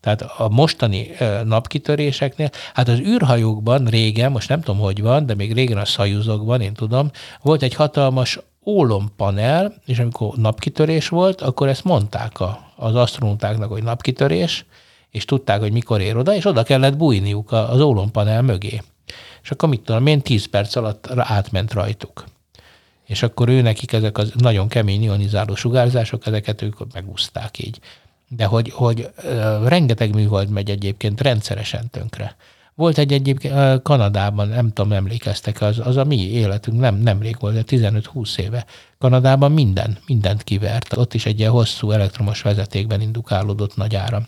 Tehát a mostani napkitöréseknél, hát az űrhajókban régen, most nem tudom, hogy van, de még régen a szajuzokban, én tudom, volt egy hatalmas ólompanel, és amikor napkitörés volt, akkor ezt mondták a, az asztronautáknak, hogy napkitörés, és tudták, hogy mikor ér oda, és oda kellett bújniuk az ólompanel mögé. És akkor mit tudom én, 10 perc alatt átment rajtuk és akkor ő nekik ezek az nagyon kemény ionizáló sugárzások, ezeket ők megúszták így. De hogy, hogy rengeteg műhold megy egyébként rendszeresen tönkre. Volt egy egyébként Kanadában, nem tudom, emlékeztek, az, az a mi életünk, nem, nemrég volt, 15-20 éve. Kanadában minden, mindent kivert. Ott is egy ilyen hosszú elektromos vezetékben indukálódott nagy áram.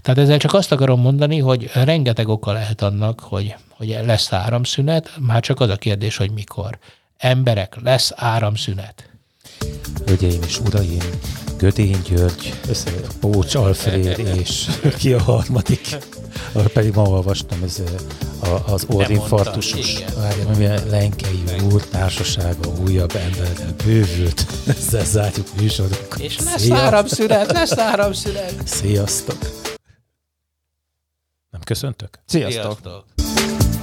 Tehát ezzel csak azt akarom mondani, hogy rengeteg oka lehet annak, hogy, hogy lesz áramszünet, már csak az a kérdés, hogy mikor emberek, lesz áramszünet. Hölgyeim és uraim, Gödény György, Pócs Alfred és ki a harmadik? Pedig ma olvastam, ez az orrinfarktusos, ami a Lenkei úr társasága újabb emberrel bővült. Ezzel zárjuk műsorunkat. És lesz áramszünet, lesz áramszünet. Sziasztok! Nem köszöntök? Sziasztok! Sziasztok.